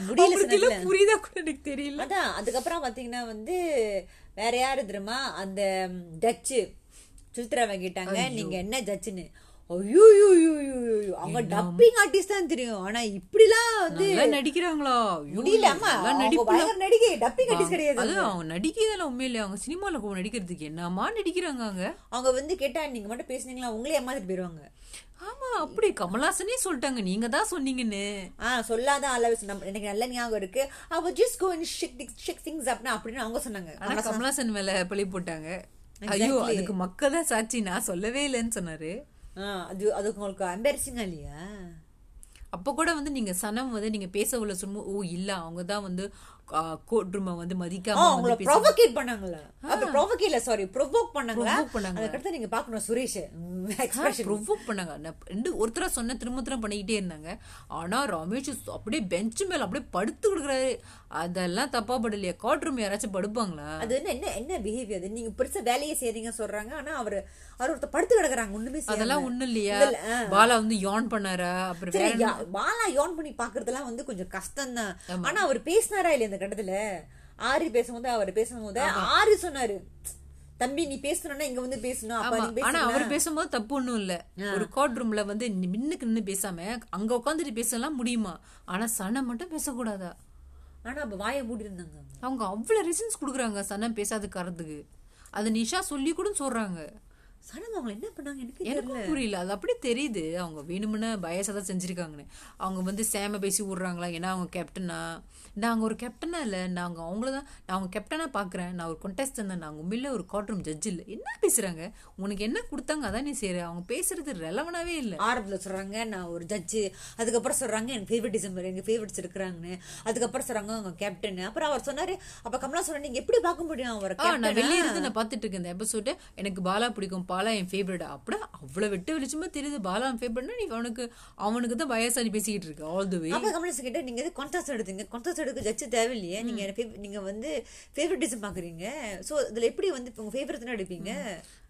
Speaker 2: புரியுதா கூட எனக்கு தெரியல.
Speaker 1: அதான் அதுக்கப்புறம் பாத்தீங்கன்னா வந்து வேற யாரு தெரியுமா? அந்த டச்சு சுல்திராவை கேட்டாங்க நீங்க என்ன ஜட்ஜுன்னு. அவங்க டப்பிங் ஆர்டிஸ்ட் தான் தெரியும். ஆனா இப்படிலாம் வந்து
Speaker 2: நடிக்கிறாங்களா?
Speaker 1: முடியல. நடிகை. டப்பிங் ஆர்டிஸ்ட் கிடையாது
Speaker 2: அது அவங்க நடிக்கிறதெல்லாம் உண்மையிலே அவங்க சினிமால நடிக்கிறதுக்கு என்னமா நடிக்கிறாங்க அவங்க
Speaker 1: அவங்க வந்து கேட்டா நீங்க மட்டும் பேசுனீங்களா? உங்களே ஏமாத்திட்டு போயிருவாங்க.
Speaker 2: ஆமா அப்படி கமலாசனே சொல்லிட்டாங்க. நீங்க தான் சொன்னீங்கன்னு.
Speaker 1: ஆ சொல்லாத அளவு நம்ம எனக்கு நல்ல ஞாபகம் இருக்கு. அவ just go in chic chic things அப்படின்னா அப்படின்னு அவங்க சொன்னாங்க.
Speaker 2: ஆனா கமலாசன் மேல பழி போட்டாங்க. ஐயோ அதுக்கு மக்கள் தான் சாட்சி. நான் சொல்லவே இல்லைன்னு சொன்னாரு.
Speaker 1: அது அதுக்கு உங்களுக்கு அம்பேரசிங்கா இல்லையா?
Speaker 2: அப்ப கூட வந்து நீங்க சனம் வந்து நீங்க பேச உள்ள சும்மா ஓ இல்ல அவங்க தான் வந்து கோர்ட் ரூம வந்து மதிக்காம பேச
Speaker 1: ப்ரொவோகேட் பண்ணாங்களா அப்ப ப்ரொவோகேட் இல்ல சாரி ப்ரொவோக் பண்ணாங்களா?
Speaker 2: பண்ணாங்க.
Speaker 1: அதுக்கடுத்து நீங்க பாக்கணும் சுரேஷ். எக்ஸ்பிரஷன்
Speaker 2: ப்ரொவோக் பண்ணாங்க. ரெண்டு ஒருத்தரா சொன்ன திரும்ப திரும்ப பண்ணிக்கிட்டே இருந்தாங்க. ஆனா ரமேஷ் அப்படியே பெஞ்ச் மேல அப்படியே படுத்து கொடுக்குறாரு. அதெல்லாம் தப்பா படலையா. கோர்ட் ரூம் யாராச்சும் படுப்பாங்களா?
Speaker 1: அது என்ன என்ன என்ன பிஹேவியர் அது? நீங்க பெருசா வேலையை செய்றீங்க சொல்றாங்க. ஆனா அவரு அவர் ஒருத்தர் படுத்து கிடக்குறாங்க. ஒண்ணுமே.
Speaker 2: அதெல்லாம் ஒண்ணும் இல்லையா. பாலா வந்து யான் பண்ணாரா? அப்புறம்
Speaker 1: பாலா யோன் பண்ணி பாக்குறதெல்லாம் வந்து கொஞ்சம் கஷ்டம் தான் ஆனா அவர் பேசினாரா இல்லையா இந்த கட்டத்துல? ஆரி பேசும்போது அவர் பேசும்போது ஆரி சொன்னாரு. தம்பி நீ பேசணும்னா இங்க வந்து பேசணும்.
Speaker 2: ஆனா அவர் பேசும்போது தப்பு ஒண்ணும் இல்ல. ஒரு கோர்ட் ரூம்ல வந்து மின்னுக்கு நின்னு பேசாம அங்க உட்காந்துட்டு பேசலாம் முடியுமா? ஆனா சனம் மட்டும் பேசக்கூடாதா?
Speaker 1: ஆனா அப்ப வாயை மூடி இருந்தாங்க
Speaker 2: அவங்க அவ்வளவு ரீசன்ஸ் குடுக்குறாங்க சனம் பேசாத காரணத்துக்கு அது நிஷா சொல்லி கூட சொல்றாங்க.
Speaker 1: சனம் அவங்க என்ன பண்ணாங்க எனக்கு
Speaker 2: எனக்கும் புரியல. அது அப்படியே தெரியுது. அவங்க வேணுமுன்னு பயசா தான் செஞ்சிருக்காங்கன்னு. அவங்க வந்து சேம பேசி விடுறாங்களா ஏன்னா அவங்க கேப்டனா நாங்க ஒரு கேப்டனா இல்ல. நாங்க அவங்கள தான் நான் அவங்க கேப்டனா பாக்குறேன். நான் ஒரு கொண்டஸ்டன் தான். நாங்க உண்மையில ஒரு கோர்ட் ரூம் ஜட்ஜ் இல்ல. என்ன பேசுறாங்க? உனக்கு என்ன கொடுத்தாங்க? அதான் நீ செய்யற அவங்க பேசுறது ரெலவனாவே இல்ல.
Speaker 1: ஆரம்பத்துல சொல்றாங்க நான் ஒரு ஜட்ஜு அதுக்கப்புறம் சொல்றாங்க எனக்கு ஃபேவரட்டிசம் எங்க ஃபேவரட்ஸ் இருக்கிறாங்கன்னு. அதுக்கப்புறம் சொல்றாங்க அவங்க கேப்டன் அப்புறம் அவர் சொன்னாரு அப்ப கமலா சொன்னா நீங்க எப்படி பார்க்க முடியும்? அவர்
Speaker 2: நான்? வெளியே இருந்து நான் பார்த்துட்டு இருக்கேன் இந்த எபிசோட எனக்கு பாலா பிடிக்கும். பாலா என் ஃபேவரட் அப்படியே அவ்வளவு வெட்டு வெளிச்சமா தெரியுது பாலா என் ஃபேவரட்னா நீ அவனுக்கு அவனுக்கு தான் பயசாடி பேசிக்கிட்டு இருக்க ஆல் தி வே
Speaker 1: அப்ப கமலேஷ் கிட்ட நீங்க எது கான்ட்ராஸ்ட் எடுத்தீங்க? கான்ட்ராஸ்ட் எடுக்க ஜட்ஜ் தேவையில்லையே. நீங்க நீங்க வந்து ஃபேவரட்டிசம் பாக்குறீங்க. சோ இதுல எப்படி வந்து உங்க ஃபேவரட்னு எடுப்பீங்க?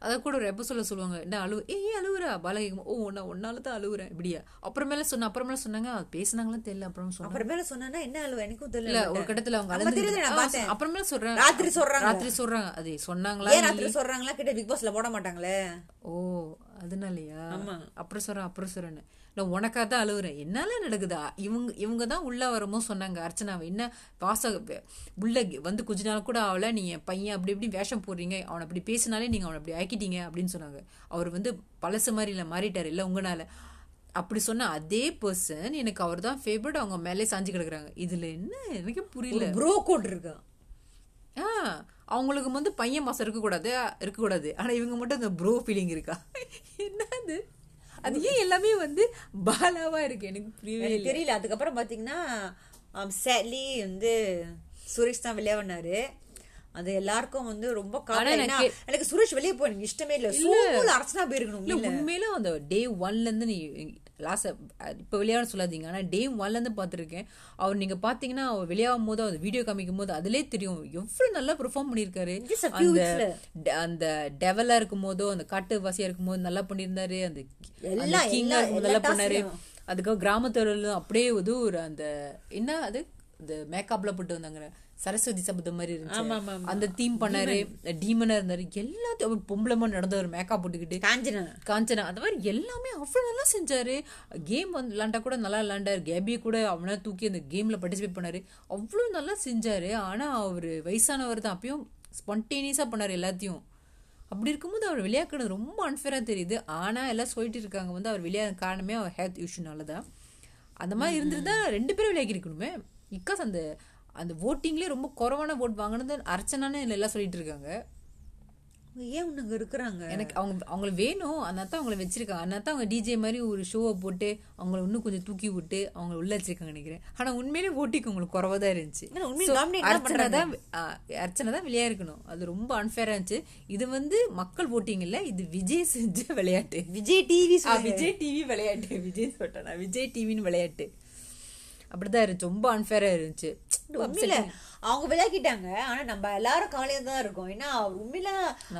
Speaker 2: அத கூட ஒரு எபிசோட்ல சொல்லுவாங்க என்ன அழு ஏய் அழுவுறா. பாலா கேட்கும் ஓ நான் ஒன்னால தான் அழுவுறேன். இப்படியா. அப்புறமேல சொன்ன அப்புறமேல சொன்னாங்க அது பேசுனாங்களா தெரியல. அப்புறம் சொன்னாங்க.
Speaker 1: அப்புறமேல சொன்னா என்ன அழுவ? எனக்கும் தெரியல
Speaker 2: ஒரு கட்டத்துல அவங்க. அப்புறமேல சொல்றேன்.
Speaker 1: ராத்திரி சொல்றாங்க.
Speaker 2: ராத்திரி சொல்றாங்க. அது சொன்னாங்களா
Speaker 1: ராத்திரி சொல்றாங்களா? கிட்ட பிக் பாஸ்ல போட மாட்டாங்களே.
Speaker 2: ஓ அதனாலயா? அப்புறம் சொல்றேன் அப்புறம் சொல்றேன்னு. நான் உனக்காக தான் அழுகுறேன் என்னால நடக்குதா? இவங்க இவங்க தான் உள்ள வரும்போது சொன்னாங்க அர்ச்சனாவை என்ன வாச உள்ள வந்து கொஞ்ச நாள் கூட ஆகல நீ என் பையன் அப்படி இப்படி வேஷம் போடுறீங்க. அவனை அப்படி பேசினாலே நீங்க அவனை அப்படி ஆக்கிட்டீங்க அப்படின்னு சொன்னாங்க. அவர் வந்து பழசு மாதிரி இல்ல மாறிட்டாரு இல்ல உங்கனால அப்படி சொன்ன அதே பர்சன் எனக்கு அவர் தான் ஃபேவரட் அவங்க மேலே சாஞ்சு கிடக்குறாங்க. இதுல என்ன? எனக்கு புரியல.
Speaker 1: ப்ரோ கோட் இருக்கா?
Speaker 2: ஆ அவங்களுக்கு வந்து பையன் மாசம் இருக்கக்கூடாது இருக்கக்கூடாது. ஆனா இவங்க மட்டும் இந்த ப்ரோ ஃபீலிங் இருக்கா? என்னது? அது ஏன் எல்லாமே வந்து பாலாவா இருக்கு? எனக்கு புரியவே
Speaker 1: தெரியல. அதுக்கப்புறம் பாத்தீங்கன்னா சேட்லி வந்து சுரேஷ் தான் விளையாடினாரு அது எல்லாருக்கும் வந்து ரொம்ப ஏன்னா,
Speaker 2: எனக்கு-
Speaker 1: சுரேஷ் வெளியே போய் எனக்கு இஷ்டமே இல்ல. சோமுல அரசனா போயிருக்கணும்
Speaker 2: இல்ல உண்மையில அந்த டே ஒன்ல இருந்து நீ லாஸ்ட் இப்ப விளையாட சொல்லாதீங்க. ஆனா டே ஒன்ல இருந்து பாத்திருக்கேன் அவர் நீங்க பாத்தீங்கன்னா அவர் விளையாடும் போது அந்த வீடியோ காமிக்கும் போது அதுலயே தெரியும். எவ்வளவு நல்லா பெர்ஃபார்ம்
Speaker 1: few
Speaker 2: அந்த அந்த டெவலா இருக்கும் போதோ அந்த காட்டு வாசியா இருக்கும் போது நல்லா பண்ணியிருந்தாரு. அந்த அந்த
Speaker 1: எல்லாம்,
Speaker 2: கிங்கா
Speaker 1: எல்லா-
Speaker 2: இருக்கும் நல்லா பண்ணாரு. அதுக்கப்புறம் கிராமத்துல அப்படியே வந்து ஒரு அந்த என்ன அது? இந்த மேக்கப்ல போட்டு வந்தாங்க சரஸ்வதி சபதம் மாதிரி இருந்துச்சு. அந்த தீம் பண்ணாரு டீமனா இருந்தாரு. எல்லாத்தையும் அவர் பொம்பளமா நடந்தவர் மேக்கப் போட்டுக்கிட்டு.
Speaker 1: காஞ்சனா.
Speaker 2: காஞ்சனா. அந்த மாதிரி எல்லாமே அவ்வளவு நல்லா செஞ்சாரு. கேம் வந்து விளாண்டா கூட நல்லா விளாண்டாரு. கேபியை கூட அவனா தூக்கி அந்த கேம்ல பார்ட்டிசிபேட் பண்ணாரு. அவ்வளவு நல்லா செஞ்சாரு. ஆனா அவரு வயசானவர் தான். அப்பயும் ஸ்பான்டேனியஸா பண்ணாரு எல்லாத்தையும். அப்படி இருக்கும்போது அவர் விளையாடுறது ரொம்ப அன்ஃபேரா தெரியுது. ஆனா எல்லாம் சொல்லிட்டு இருக்காங்க. வந்து அவர் விளையாட காரணமே அவர் ஹெல்த் இஷ்யூனால தான் அந்த மாதிரி இருந்திருந்தா ரெண்டு பேரும் விலையாக்கி இருக்கணுமே பிகாஸ் அந்த அந்த ஓட்டிங்லேயே ரொம்ப குறைவான ஓட் வாங்கினது அர்ச்சனான்னு எல்லாம் சொல்லிட்டு இருக்காங்க.
Speaker 1: ஏன் உனக்கு இருக்கிறாங்க?
Speaker 2: எனக்கு அவங்க அவங்களுக்கு வேணும். அதனால தான் அவங்கள வச்சிருக்காங்க. அதனால தான் அவங்க டிஜே மாதிரி ஒரு ஷோவை போட்டு அவங்கள இன்னும் கொஞ்சம் தூக்கி விட்டு அவங்கள உள்ள வச்சிருக்காங்க நினைக்கிறேன். ஆனா உண்மையிலே ஓட்டிக்கு உங்களுக்கு குறவா தான் இருந்துச்சு அர்ச்சனை தான் அர்ச்சனை தான் விளையா இருக்கணும். அது ரொம்ப அன்ஃபேரா இருந்துச்சு. இது வந்து மக்கள் ஓட்டிங் இல்ல இது விஜய் செஞ்ச விளையாட்டு.
Speaker 1: விஜய் டிவி
Speaker 2: விஜய் டிவி விளையாட்டு. விஜய் சொல்லிட்டேன் விஜய் டிவின்னு விளையாட்டு. அப்படிதான் இருந்துச்சு. ரொம்ப அன்ஃபேரா இருந்துச்சு.
Speaker 1: அவங்க விளையாக்கிட்டாங்க ஆனா நம்ம எல்லாரும் கவலையா தான் இருக்கோம். ஏன்னா அவர் உண்மையில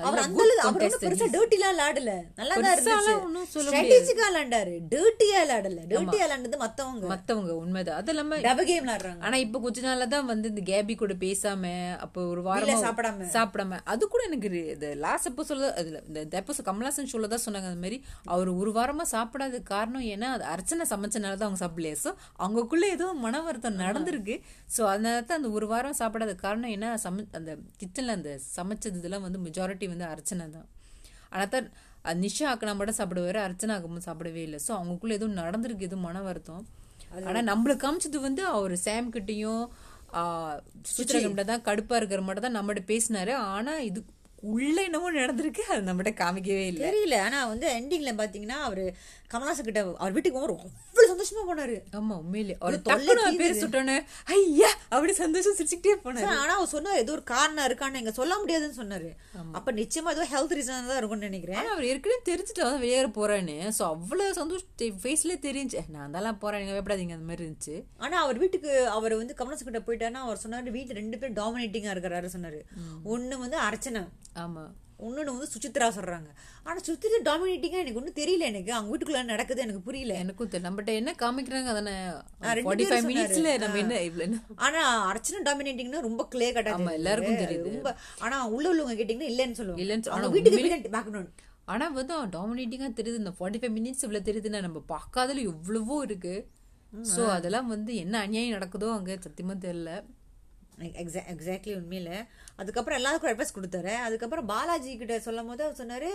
Speaker 1: அவர் அந்த அவர் ஒன்றும் பெருசா டர்ட்டிலாம் விளையாடல. நல்லா தான் இருந்துச்சு. ஸ்ட்ராட்டஜிக்கா விளையாண்டாரு. டர்ட்டியா விளையாடல. டர்ட்டியா விளையாண்டது மத்தவங்க.
Speaker 2: மத்தவங்க உண்மைதான். அது இல்லாம
Speaker 1: டப கேம் விளையாடுறாங்க.
Speaker 2: ஆனா இப்ப கொஞ்ச நாள்ல தான் வந்து இந்த கேபி கூட பேசாம அப்ப ஒரு வாரமா
Speaker 1: சாப்பிடாம.
Speaker 2: சாப்பிடாம. அது கூட எனக்கு இந்த லாஸ்ட் எப்போ சொல்ல அதுல இந்த எப்போ கமலாசன் ஷோல தான் சொன்னாங்க அந்த மாதிரி. அவர் ஒரு வாரமா சாப்பிடாத காரணம் ஏன்னா அது அர்ச்சனை சமைச்சனால தான் அவங்க சாப்பிடலையா. சோ அவங்களுக்குள்ள ஏதோ மன வருத்தம் நடந்திருக்கு. சோ அதனால தான் அந்த ஒரு வாரம் சாப்பிடாத காரணம் என்ன? சமை அந்த கிச்சன்ல அந்த சமைச்சது இதெல்லாம் வந்து மெஜாரிட்டி வந்து அர்ச்சனை தான். ஆனா தான் நிஷா ஆக்கினா மட்டும் சாப்பிடுவாரு அர்ச்சனா ஆக்கமும் சாப்பிடவே இல்லை. சோ அவங்களுக்குள்ள எதுவும் நடந்திருக்கு எதுவும் மன வருத்தம். ஆனா நம்மளுக்கு காமிச்சது வந்து அவர் சாம் கிட்டயும் சுச்சிரா தான் கடுப்பா இருக்கிற மட்டும் தான் நம்மகிட்ட பேசினாரு. ஆனா இது உள்ள என்னமோ நடந்திருக்கு. அது நம்மகிட்ட காமிக்கவே இல்லை.
Speaker 1: தெரியல. ஆனா வந்து எண்டிங்ல பாத்தீங்கன்னா அவரு கமலாசன் கிட்ட அவர் வீட்டுக்கு போகும்போது அவ்வளவு சந்தோஷமா போனாரு.
Speaker 2: ஆமா உண்மையிலே. அவர்
Speaker 1: தொல்லை
Speaker 2: அவர் பேர் சுட்டோன்னே ஐயா! அப்படி சந்தோஷம் சிரிச்சுக்கிட்டே போனாரு.
Speaker 1: ஆனா அவர் சொன்னார் ஏதோ ஒரு காரணம் இருக்கான்னு எங்க சொல்ல முடியாதுன்னு சொன்னாரு. அப்ப நிச்சயமா ஏதோ ஹெல்த் ரீசன் தான் இருக்கும்னு நினைக்கிறேன்.
Speaker 2: அவர் ஏற்கனவே தெரிஞ்சுட்டு அவன் வெளியேற போறான்னு சோ அவ்வளவு சந்தோஷம் ஃபேஸ்லயே தெரிஞ்சு நான் தான் போறேன் நீங்க பயப்படாதீங்க அந்த மாதிரி இருந்துச்சு.
Speaker 1: ஆனா அவர் வீட்டுக்கு அவர் வந்து கமலாசன் கிட்ட போயிட்டாருன்னா அவர் சொன்னாரு வீட்டு ரெண்டு பேரும் டாமினேட்டிங்கா இருக்கிறாரு சொன்னாரு. ஒண்ணு வந்து அர்ச்சனா.
Speaker 2: ஆமா.
Speaker 1: இன்னொன்னு வந்து சுசித்ரா சொல்றாங்க. ஆனா சுசித்ரா டாமினேட்டிங்கா எனக்கு ஒன்றும் தெரியல எனக்கு. அவங்க வீட்டுக்குள்ள என்ன நடக்குது எனக்கு புரியல.
Speaker 2: எனக்கும் தெரியல நம்மகிட்ட என்ன காமிக்கிறாங்க அதானே? மினிட்ஸ்ல. நம்ம என்ன இவ்வளவு என்ன?
Speaker 1: ஆனா அர்ச்சனா டாமினேட்டிங்னா ரொம்ப கிளியர் கட்டா
Speaker 2: ஆமா, எல்லாருக்கும் தெரியுது.
Speaker 1: ரொம்ப ஆனா உள்ள உள்ளவங்க கேட்டீங்கன்னா இல்லன்னு சொல்லுவாங்க.
Speaker 2: இல்லைன்னு சொ-
Speaker 1: அவங்க
Speaker 2: ஆனா
Speaker 1: வீட்டுக்கு பேக்ரவுண்ட்
Speaker 2: ஆனா வந்து அவன் டாமினேட்டிங்கா தெரியுது. இந்த ஃபார்ட்டி ஃபைவ் மினிட்ஸ் இவ்வளவு தெரியுதுன்னா நம்ம பார்க்காதல எவ்வளவோ இருக்கு. சோ அதெல்லாம் வந்து என்ன அநியாயம் நடக்குதோ அங்க சத்தியமா தெரியல
Speaker 1: எக்ஸாக்ட்லி உண்மையில. அதுக்கப்புறம் எல்லாருக்கும் அட்வைஸ் கொடுத்தாரு அதுக்கப்புறம் பாலாஜி கிட்ட சொல்லும் போது சொன்னாரு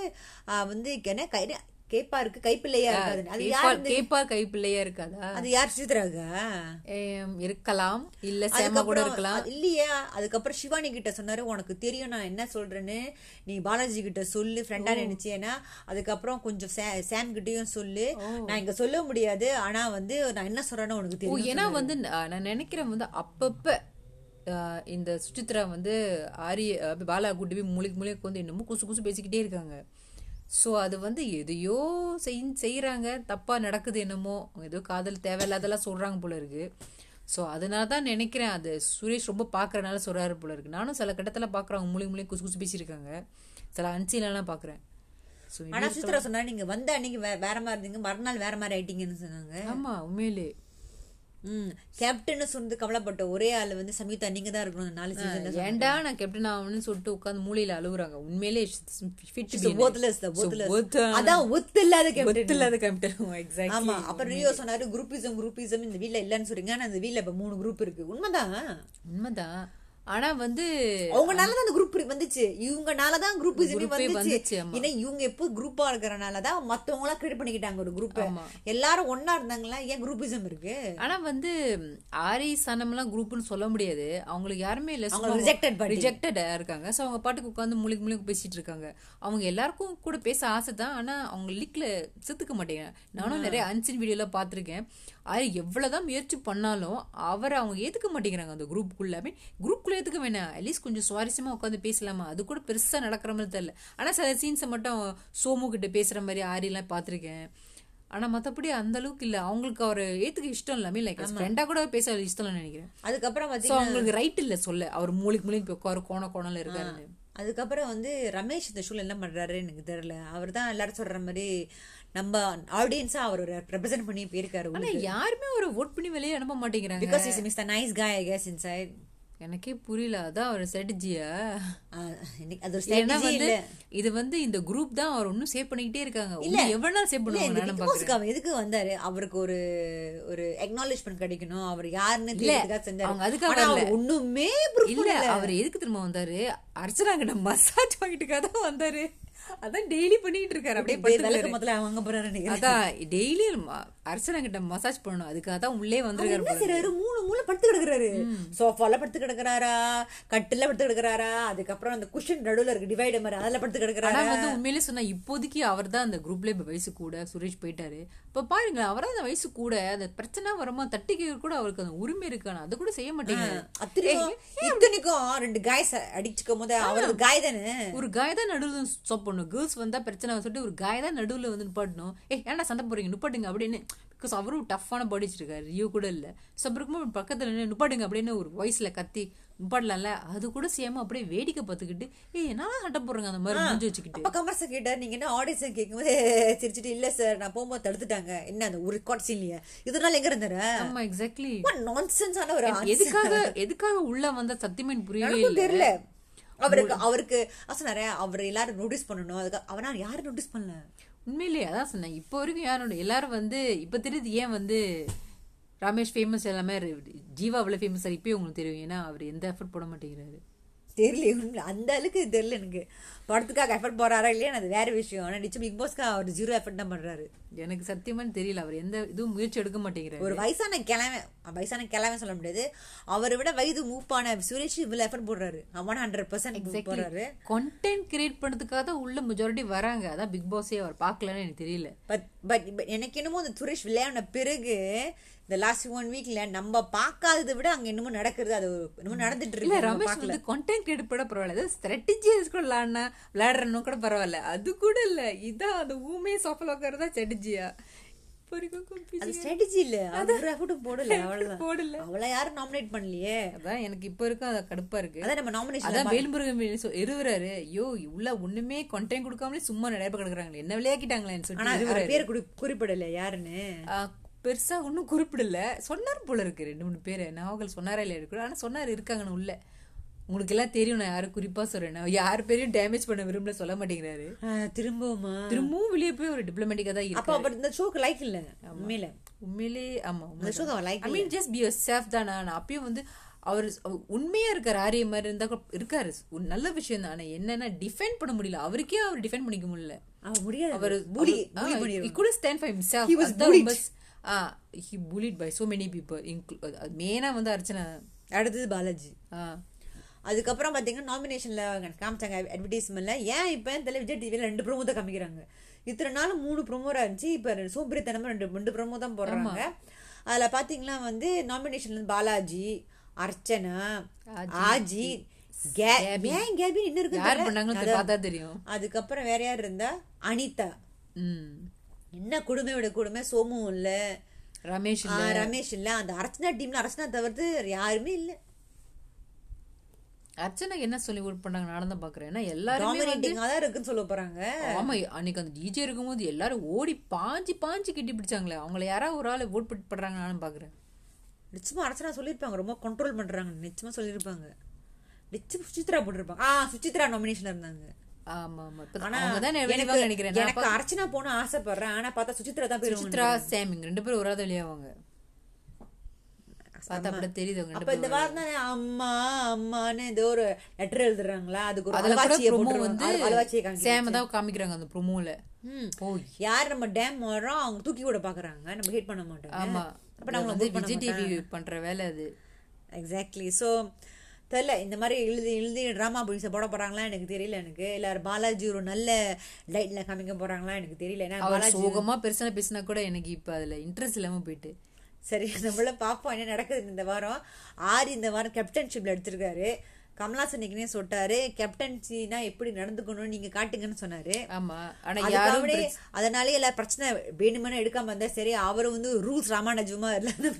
Speaker 1: வந்து என்ன கை கேப்பா இருக்கு கைப்பிள்ளையா இருக்காது அது யார்
Speaker 2: கேப்பா- கேப்பா கைப்பிள்ளையா இருக்காதா?
Speaker 1: அது யார் சுசித்ராக்கா
Speaker 2: ஏம், இருக்கலாம். இல்ல சேமா கூட இருக்கலாம்.
Speaker 1: இல்லையே. அதுக்கப்புறம் சிவானி கிட்ட சொன்னாரு உனக்கு தெரியும் நான் என்ன சொல்றேன்னு நீ பாலாஜி கிட்ட சொல்லு ஃப்ரெண்டா நினைச்சேன்னா. அதுக்கப்புறம் கொஞ்சம் சாம் கிட்டயும் சொல்லு. நான் இங்க சொல்ல முடியாது. ஆனா வந்து நான் என்ன சொல்றேன்னு உனக்கு தெரியும்
Speaker 2: ஏன்னா வந்து நான் நினைக்கிறேன் வந்து அப்பப்ப இந்த சுசித்ரா வந்து ஆரிய பாலா கூட்டி போய் மூளைக்கு மூளைக்கு வந்து என்னமோ குசு குசு பேசிக்கிட்டே இருக்காங்க. ஸோ அது வந்து எதையோ செய் செய்யறாங்க தப்பா நடக்குது என்னமோ. ஏதோ காதல் தேவையில்லாதெல்லாம் சொல்றாங்க போல இருக்கு. ஸோ அதனால தான் நினைக்கிறேன் அது சுரேஷ் ரொம்ப பார்க்கறனால சொல்றாரு போல இருக்கு. நானும் சில கட்டத்துல பார்க்குறேன் மூளை மூளை குசு குசு பேசியிருக்காங்க. சில அன்சீலாம் பார்க்குறேன் ஸோ
Speaker 1: ஆனா சுசித்ரா சொன்னா நீங்க வந்த அன்னைக்கு வேற மாதிரி இருந்தீங்க. மறுநாள் வேற மாதிரி ஆயிட்டீங்கன்னு சொன்னாங்க.
Speaker 2: ஆமா உண்மையிலே.
Speaker 1: ம் கேப்டன் சொன்னது கவலைப்பட்ட ஒரே ஆளு வந்து சமீதா நீங்க தான் இருக்கணும் நாலு சீசன்ல
Speaker 2: ஏன்டா நான் கேப்டன் ஆகணும்னு சொல்லிட்டு உட்காந்து மூலையில அழுகுறாங்க உண்மையிலே ஃபிட்
Speaker 1: worthless. அதான் ஒத்து இல்லாத கேப்டன்
Speaker 2: இல்லாத கேப்டன் எக்ஸாக்ட்
Speaker 1: ஆமா அப்புறம் ரியோ சொன்னாரு குரூப்பிசம் குரூப்பிசம் இந்த வீட்ல இல்லன்னு சொல்றீங்க. ஆனா இந்த வீட்ல இப்ப மூணு குரூப் இருக்கு. உண்மைதான்.
Speaker 2: உண்மைதான். ஆனா வந்து
Speaker 1: அவங்கனாலதான் அந்த குரூப் வந்துச்சு. இவங்கனாலதான் குரூப்
Speaker 2: Group ஏ
Speaker 1: வந்துச்சு. ஏன்னா இவங்க எப்போ குரூப்பா இருக்கிறனாலதான் மத்தவங்க எல்லாம் கிரியேட் பண்ணிக்கிட்டாங்க ஒரு குரூப் எல்லாரும் ஒன்னா இருந்தாங்களா? ஏன் குரூப்பிசம் இருக்கு?
Speaker 2: ஆனா வந்து ஆரி சனம்லாம் குரூப்னு சொல்ல முடியாது. அவங்களுக்கு யாருமே இல்ல.
Speaker 1: party.
Speaker 2: ரிஜெக்டடா இருக்காங்க. சோ அவங்க பாட்டுக்கு உட்காந்து முழுக்க முழுக்க பேசிட்டு இருக்காங்க. அவங்க எல்லாருக்கும் கூட பேச ஆசை தான். ஆனா அவங்க லீக்ல செத்துக்க மாட்டேங்க. நானும் நிறைய அன்சின் வீடியோல பாத்திருக்கேன் ஆரி எவ்வளவுதான் முயற்சி பண்ணாலும் அவரை அவங்க ஏத்துக்க மாட்டேங்கிறாங்க அந்த குரூப்புக்குள்ள மீன் ஏத்துக்க வேணாம் அட்லீஸ்ட் கொஞ்சம் சுவாரஸ்யமா உட்காந்து பேசலாமா? அது கூட பெருசா நடக்கிற மாதிரி தெரியல. ஆனா சில சீன்ஸை மட்டும் சோமு கிட்ட பேசுற மாதிரி ஆரி எல்லாம் பாத்திருக்கேன் ஆனா மத்தபடி அந்த அளவுக்கு இல்ல. அவங்களுக்கு அவர் ஏத்துக்க இஷ்டம் இல்லாம லைக் ஃப்ரெண்டா கூட பேச இஷ்டம் நினைக்கிறேன்.
Speaker 1: அதுக்கப்புறம்
Speaker 2: அவங்களுக்கு ரைட் இல்ல சொல்ல. அவர் மூளைக்கு மூளைக்கு போய் உட்காரு கோண கோணல இருக்காருன்னு.
Speaker 1: அதுக்கப்புறம் வந்து ரமேஷ் இந்த ஷூல என்ன பண்றாரு எனக்கு தெரியல. அவர் தான் எல்லாரும் சொல்ற மாதிரி நம்ம ஆடியன்ஸா அவர் ரெப்ரசென்ட் பண்ணி போயிருக்காரு
Speaker 2: யாருமே ஒரு ஓட் பண்ணி வெளியே அனுப்ப மாட்டேங்கிறாங்க.
Speaker 1: பிகாஸ் இஸ் மிஸ் நைஸ் காய் ஐ கெஸ் இன்சைட்
Speaker 2: எனக்கே புரியல அதான் அவர் ஸ்ட்ராட்டஜியா
Speaker 1: அது ஒரு
Speaker 2: வந்து
Speaker 1: இல்ல.
Speaker 2: இது வந்து இந்த குரூப் தான் அவர் இன்னும் சேவ் பண்ணிக்கிட்டே இருக்காங்க. இன்னும் எவ்வளவு நாள் சேவ்
Speaker 1: இல்ல,
Speaker 2: பண்ணுவாங்க
Speaker 1: எதுக்கு வந்தாரு? அவருக்கு ஒரு ஒரு acknowledgement கிடைக்கணும். அவர் யாருன்னு செஞ்சாரு.
Speaker 2: அவங்க அதுக்காக
Speaker 1: ஒண்ணுமே
Speaker 2: இல்ல. அவர் எதுக்கு திரும்ப வந்தாரு? அர்ச்சனா கிட்ட மசாஜ் வாங்கிட்டுக்காக தான் வந்தாரு. அதான் டெய்லி பண்ணிட்டு இருக்காரு. அப்படியே.
Speaker 1: முதல்ல வாங்க போறாரு
Speaker 2: அதான் டெய்லி அர்ச்சனா கிட்ட மசாஜ் பண்ணணும். அதுக்காக தான் உள்ளே வந்திருக்காரு
Speaker 1: மூணு மூணு படுத்து கிடக்குறாரு. சோஃபால படுத்து கிடக்குறாரா? கட்டில படுத்து கிடக்குறாரா? அதுக்கப்புறம் அந்த குஷன் நடுவுல இருக்கு. டிவைட் மாதிரி அதுல படுத்து கிடக்குறாரா?
Speaker 2: வந்து உண்மையிலே சொன்னா இப்போதைக்கு அவர் தான் அந்த குரூப்ல இப்ப வயசு கூட சுரேஷ் போயிட்டாரு. இப்ப பாருங்க அவர் அந்த வயசு கூட அந்த பிரச்சனை வருமா தட்டிக்க கூட அவருக்கு அந்த உரிமை இருக்கான அது கூட செய்ய
Speaker 1: அத்தனைக்கும் இத்தனைக்கும் ரெண்டு காய்ஸ் அடிச்சுக்கும் போது அவருக்கு காய் தானே?
Speaker 2: ஒரு காய் தான் நடுவில் ஸ்டாப் பண்ணும் கேர்ள்ஸ் வந்தா பிரச்சனை சொல்லிட்டு ஒரு காய் தான் நடுவில் வந்து நிப்பாட்டணும். ஏ ஏன்டா சண்டை போறீங்க நிப்பாட்டுங்க அப்படின்னு பிகாஸ் அவரும் டஃப்பான பாடி வச்சிருக்காரு. ரியூ கூட இல்ல. ஸோ அப்புறம் இருக்கும்போது பக்கத்துல நின்னு நிப்பாட்டுங்க அப்படின்னு ஒரு வாய்ஸ்ல கத்தி நிப்பாட்டலாம்ல? அது கூட செய்யாம அப்படியே வேடிக்கை பார்த்துக்கிட்டு ஏய் என்ன சண்டை போடுறாங்க? அந்த மாதிரி முடிஞ்சு வச்சுக்கிட்டு.
Speaker 1: அப்ப கமர்ச கேட்டார் நீங்க என்ன ஆடிஷன் கேட்கும்போது சிரிச்சிட்டு இல்ல சார் நான் போகும்போது தடுத்துட்டாங்க. என்ன அந்த ஒரு ரெக்கார்ட் சீன்லயே இதனால எங்க இருந்தாரு
Speaker 2: ஆமா எக்ஸாக்ட்லி
Speaker 1: நான்சென்ஸ் ஆன ஒரு.
Speaker 2: எதுக்காக எதுக்காக உள்ள வந்த சத்தியமன் புரியவே
Speaker 1: தெரியல. அவருக்கு அவருக்கு சொன்னாரு அவர் எல்லாரும் நோட்டீஸ் பண்ணணும். அதுக்கு அவனா யாரும் நோட்டீஸ் பண்ணல?
Speaker 2: உண்மையிலேயே அதான் சொன்னேன். இப்போ வரைக்கும் யாரோட எல்லாரும் வந்து இப்போ தெரியுது ஏன் வந்து ரமேஷ் ஃபேமஸ் எல்லாமே ஜீவா அவ்வளோ ஃபேமஸ் இப்பயும் உங்களுக்கு தெரியும். ஏன்னா அவர் எந்த எஃபர்ட் போட மாட்டேங்கிறாரு.
Speaker 1: தெரியல அந்த அளவுக்கு தெரியல எனக்கு. படத்துக்காக எஃபர்ட் போறாரா இல்லையா அது வேற விஷயம். ஆனா நிச்சயம் பிக் பாஸ்க்கு அவர் ஜீரோ எஃபர்ட் தான் பண்றாரு.
Speaker 2: எனக்கு சத்தியமான்னு தெரியல அவர் எந்த இதுவும் முயற்சி எடுக்க மாட்டேங்கிறாரு.
Speaker 1: ஒரு வயசான கிழமை வயசான கிழமை சொல்ல முடியாது. அவரை விட வயது மூப்பான சுரேஷ் இவ்வளவு எஃபர்ட் போடுறாரு. அவன் ஹண்ட்ரட் பர்சன்ட் போடுறாரு
Speaker 2: கண்டென்ட் கிரியேட் பண்ணதுக்காக தான் உள்ள மெஜாரிட்டி வராங்க. அதான் பிக் பாஸே அவர் பார்க்கலன்னு எனக்கு தெரியல.
Speaker 1: பட் பட் எனக்கு என்னமோ அந்த சுரேஷ் விளையாடின பிறகு இந்த லாஸ்ட் ஒன் வீக்ல நம்ம பார்க்காததை விட அங்க என்னமோ நடக்கிறது அது என்னமோ நடந்துட்டு இருக்கு.
Speaker 2: ரமேஷ். வந்து கண்டென்ட் கிரியேட் பண்ண பரவாயில்ல. ஸ்ட்ராட்டஜி கூட விளையாடினா விளையாடுறனும் கூட பரவாயில்ல. அது கூட இல்ல. இதான் அந்த ஊமே சோஃபல உட்காரதா ஸ்ட்ராட்டஜியா
Speaker 1: அது ஸ்ட்ராட்டஜி இல்ல. அது ஒரு எஃபர்ட் போடல அவ்வளவுதான்.
Speaker 2: போடல.
Speaker 1: அவளை யாரும் நாமினேட் பண்ணலையே.
Speaker 2: அதான் எனக்கு இப்போ இருக்கும் அது கடுப்பா இருக்கு.
Speaker 1: அதான் நம்ம நாமினேஷன்
Speaker 2: அதான் வேல்முருகன் இருவராரு ஐயோ உள்ள ஒண்ணுமே கண்டென்ட் கொடுக்காமலே சும்மா பேர் கிடக்குறாங்களே என்ன விளையாக்கிட்டாங்களேன்னு
Speaker 1: அவர்
Speaker 2: இருவராரு
Speaker 1: பேர் குறி- குறிப்பிடல யாருன்னு.
Speaker 2: பெருசா ஒன்றும் குறிப்பிடல. சொன்னார் போல இருக்கு. ரெண்டு மூணு பேர். நாவல் சொன்னாரா இல்லையா? இருக்கு ஆனா சொன்னார் இருக்காங்கன்னு உள்ள. உங்களுக்கு எல்லாம் தெரியும் நான் யாரும் குறிப்பா சொல்றேன். யார் பேரையும் டேமேஜ் பண்ண விரும்பல சொல்ல மாட்டேங்கிறாரு.
Speaker 1: திரும்பவுமா?
Speaker 2: திரும்பவும் வெளியே போய் ஒரு டிப்ளமேட்டிக்கா தான்
Speaker 1: அப்ப
Speaker 2: இருக்கு
Speaker 1: அவர் இந்த ஷோக்கு லைக் இல்ல? உண்மையில.
Speaker 2: உண்மையிலே ஆமா
Speaker 1: இந்த ஷோக்கு like
Speaker 2: I mean just be yourself தான்? நான் அப்பயும் வந்து அவர் உண்மையா இருக்காரு ஆரிய மாதிரி இருந்தா இருக்காரு. ஒரு நல்ல விஷயம் தான். ஆனா என்னன்னா டிஃபெண்ட் பண்ண முடியல. அவருக்கே அவர் டிஃபெண்ட் பண்ணிக்க முடியல.
Speaker 1: அவர் முடியாது
Speaker 2: அவர்
Speaker 1: புலி
Speaker 2: அவர்-
Speaker 1: புலி
Speaker 2: ஆ,
Speaker 1: பண்ணிடுவார்
Speaker 2: he couldn't stand for himself.
Speaker 1: He was
Speaker 2: அதான்
Speaker 1: bullied.
Speaker 2: ரொம்ப ஸ்- ஆ, he bullied by so many people, inclu- அது மெயினா வந்து அர்ச்சனா.
Speaker 1: அடுத்தது பாலாஜி. அதுக்கப்புறம் பாத்தீங்கன்னா நாமினேஷன்ல காமிச்சாங்க அட்வர்டைஸ்மெண்ட்ல ஏன் இப்ப தெரியல விஜய் டிவில ரெண்டு ப்ரோமோ தான் காமிக்கிறாங்க? இத்தனை நாள் மூணு ப்ரோமோரா இருந்துச்சு இப்ப சோம்பேறித்தனமா ரெண்டு ரெண்டு ப்ரோமோ தான் போடுறாங்க. அதுல பாத்தீங்கன்னா வந்து நாமினேஷன்ல பாலாஜி அர்ச்சனா ஆஜி ஏன் கேபி இன்னும் இருக்கு அதுக்கப்புறம் வேற யார் இருந்தா? அனிதா. என்ன கொடுமையோட கொடுமை? சோமும் இல்ல.
Speaker 2: ரமேஷ்
Speaker 1: ரமேஷ் இல்ல. அந்த அர்ச்சனா டீம்ல அர்ச்சனா தவிர்த்து யாருமே இல்ல.
Speaker 2: அர்ச்சனா என்ன சொல்லி ஒர்க் பண்ணாங்க நான் தான் பாக்குறேன். ஏன்னா எல்லாருமே
Speaker 1: தான் இருக்குன்னு சொல்ல போறாங்க.
Speaker 2: ஆமா அன்னைக்கு அந்த டிஜே இருக்கும்போது எல்லாரும் ஓடி பாஞ்சு பாஞ்சு கட்டி பிடிச்சாங்களே. அவங்கள யாராவது ஒரு ஆள் ஓட் பண்றாங்க நானும் பாக்குறேன்.
Speaker 1: நிச்சயமா அர்ச்சனா சொல்லியிருப்பாங்க. ரொம்ப கண்ட்ரோல் பண்றாங்க நிச்சயமா சொல்லியிருப்பாங்க. நிச்சயம் சுசித்ரா போட்டிருப்பாங்க. ஆ சுசித்ரா நாமினேஷன் இருந்தாங்க.
Speaker 2: நினைக்கிறேன்.
Speaker 1: எனக்கு அர்ச்சனா போன ஆசைப்படுறேன். ஆனா பார்த்தா சுசித்ரா தான் போயிருவாங்க
Speaker 2: சித்ரா சாமிங். ரெண்டு பேரும் ஒரு வெளியாவாங்க பார்த்தா அப்படி தெரியுது அவங்க ரெண்டு
Speaker 1: அப்ப இந்த வாரம் தானே அம்மா அம்மான்னு ஏதோ ஒரு லெட்டர் எழுதுறாங்களா? அதுக்கு ஒரு அலவாச்சியை.
Speaker 2: வந்து. சேம தான் காமிக்கிறாங்க அந்த ப்ரோமோல. ஓ
Speaker 1: யார் நம்ம டேம் வரோம் அவங்க தூக்கி கூட பாக்குறாங்க நம்ம ஹேட் பண்ண மாட்டோம்
Speaker 2: ஆமா.
Speaker 1: அப்ப
Speaker 2: வந்து விஜய் டிவி பண்ற வேலை அது.
Speaker 1: எக்ஸாக்ட்லி ஸோ தெரியல இந்த மாதிரி எழுதி எழுதி ட்ராமா புடிச போட போறாங்களா எனக்கு தெரியல எனக்கு. இல்ல பாலாஜி ஒரு நல்ல லைட்ல காமிக்க போறாங்களா எனக்கு தெரியல. ஏன்னா பாலாஜி
Speaker 2: சோகமா பெருசா பேசினா கூட எனக்கு இப்ப அதுல இன்ட்ரெஸ்ட் இல்லாம போயிட்டு.
Speaker 1: சரி நம்மள பாப்போம் என்ன நடக்குது இந்த வாரம். ஆரி இந்த வாரம் கேப்டன்ஷிப்ல எடுத்திருக்காரு. கமலாசன் இன்னைக்குனே சொல்லிட்டாரு கேப்டன்சினா எப்படி நடந்துக்கணும்னு நீங்க காட்டுங்கன்னு சொன்னாரு.
Speaker 2: ஆமா. ஆனா யாரும்
Speaker 1: அதனாலே எல்லா பிரச்சனை வேணுமென்னு எடுக்காம வந்தா சரி அவரும் வந்து ரூல்ஸ் ராமானுஜமா இல்ல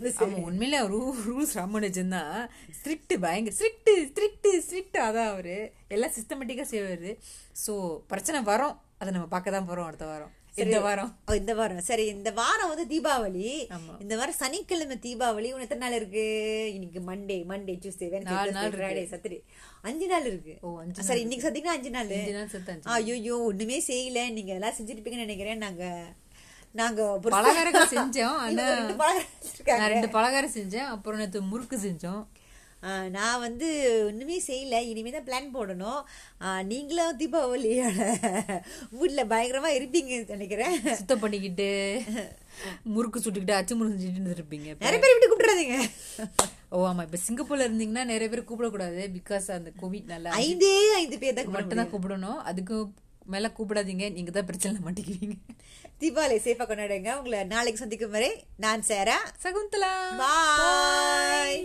Speaker 2: உண்மையில ரூ ரூல்ஸ் ராமனுஜன் தான் ஸ்ட்ரிக்ட் பயங்கர ஸ்ட்ரிக்ட் ஸ்ட்ரிக்ட் ஸ்ட்ரிக்ட் அதான் அவரு. எல்லாம் சிஸ்டமேட்டிக்கா செய்வாரு. சோ பிரச்சனை வரும். அதை நம்ம பார்க்க தான் போறோம் அடுத்த வாரம். இந்த வாரம்.
Speaker 1: இந்த வாரம். சரி இந்த வாரம் வந்து தீபாவளி. இந்த வாரம் சனிக்கிழமை தீபாவளி. உனக்கு எத்தனை நாள் இருக்கு? இன்னைக்கு மண்டே மண்டே டியூஸ்டே. ஃப்ரைடே சத்துரு அஞ்சு நாள் இருக்கு.
Speaker 2: ஓ, அஞ்சு
Speaker 1: சரி இன்னைக்கு சத்திங்கன்னா அஞ்சு நாள்? ஐயோ ஒண்ணுமே செய்யல. நீங்க எல்லாம் செஞ்சிருப்பீங்கன்னு நினைக்கிறேன். நாங்க நாங்க
Speaker 2: பலகாரங்கள் செஞ்சோம்.
Speaker 1: ரெண்டு பலகாரம்
Speaker 2: ரெண்டு பலகாரம் செஞ்சேன். அப்புறம் நேற்று முறுக்கு செஞ்சோம்.
Speaker 1: நான் வந்து ஒண்ணுமே செய்யல. இனிமே தான் பிளான் போடணும் நீங்களும் தீபாவளியோட வீட்டில் பயங்கரமா இருப்பீங்கன்னு நினைக்கிறேன்.
Speaker 2: சுத்தம் பண்ணிக்கிட்டு முறுக்கு சுட்டுக்கிட்டு அச்சு முறுக்கு இருப்பீங்க.
Speaker 1: நிறைய பேர் விட்டு கூப்பிடுறாதீங்க.
Speaker 2: ஓ ஆமா. இப்ப சிங்கப்பூர்ல இருந்தீங்கன்னா நிறைய பேர் கூப்பிடக்கூடாது. பிகாஸ் அந்த கோவிட் நல்லா
Speaker 1: ஐந்தே ஐந்து பேர் தான்
Speaker 2: மட்டும் தான் கூப்பிடணும். அதுக்கு மேல கூப்பிடாதீங்க. நீங்க தான் பிரச்சனை மாட்டிக்குவீங்க.
Speaker 1: தீபாவளி சேஃபா கொண்டாடுங்க. உங்களை நாளைக்கு சந்திக்கும் வரை நான் சேரா.
Speaker 2: சகுந்தலா.
Speaker 1: பாய்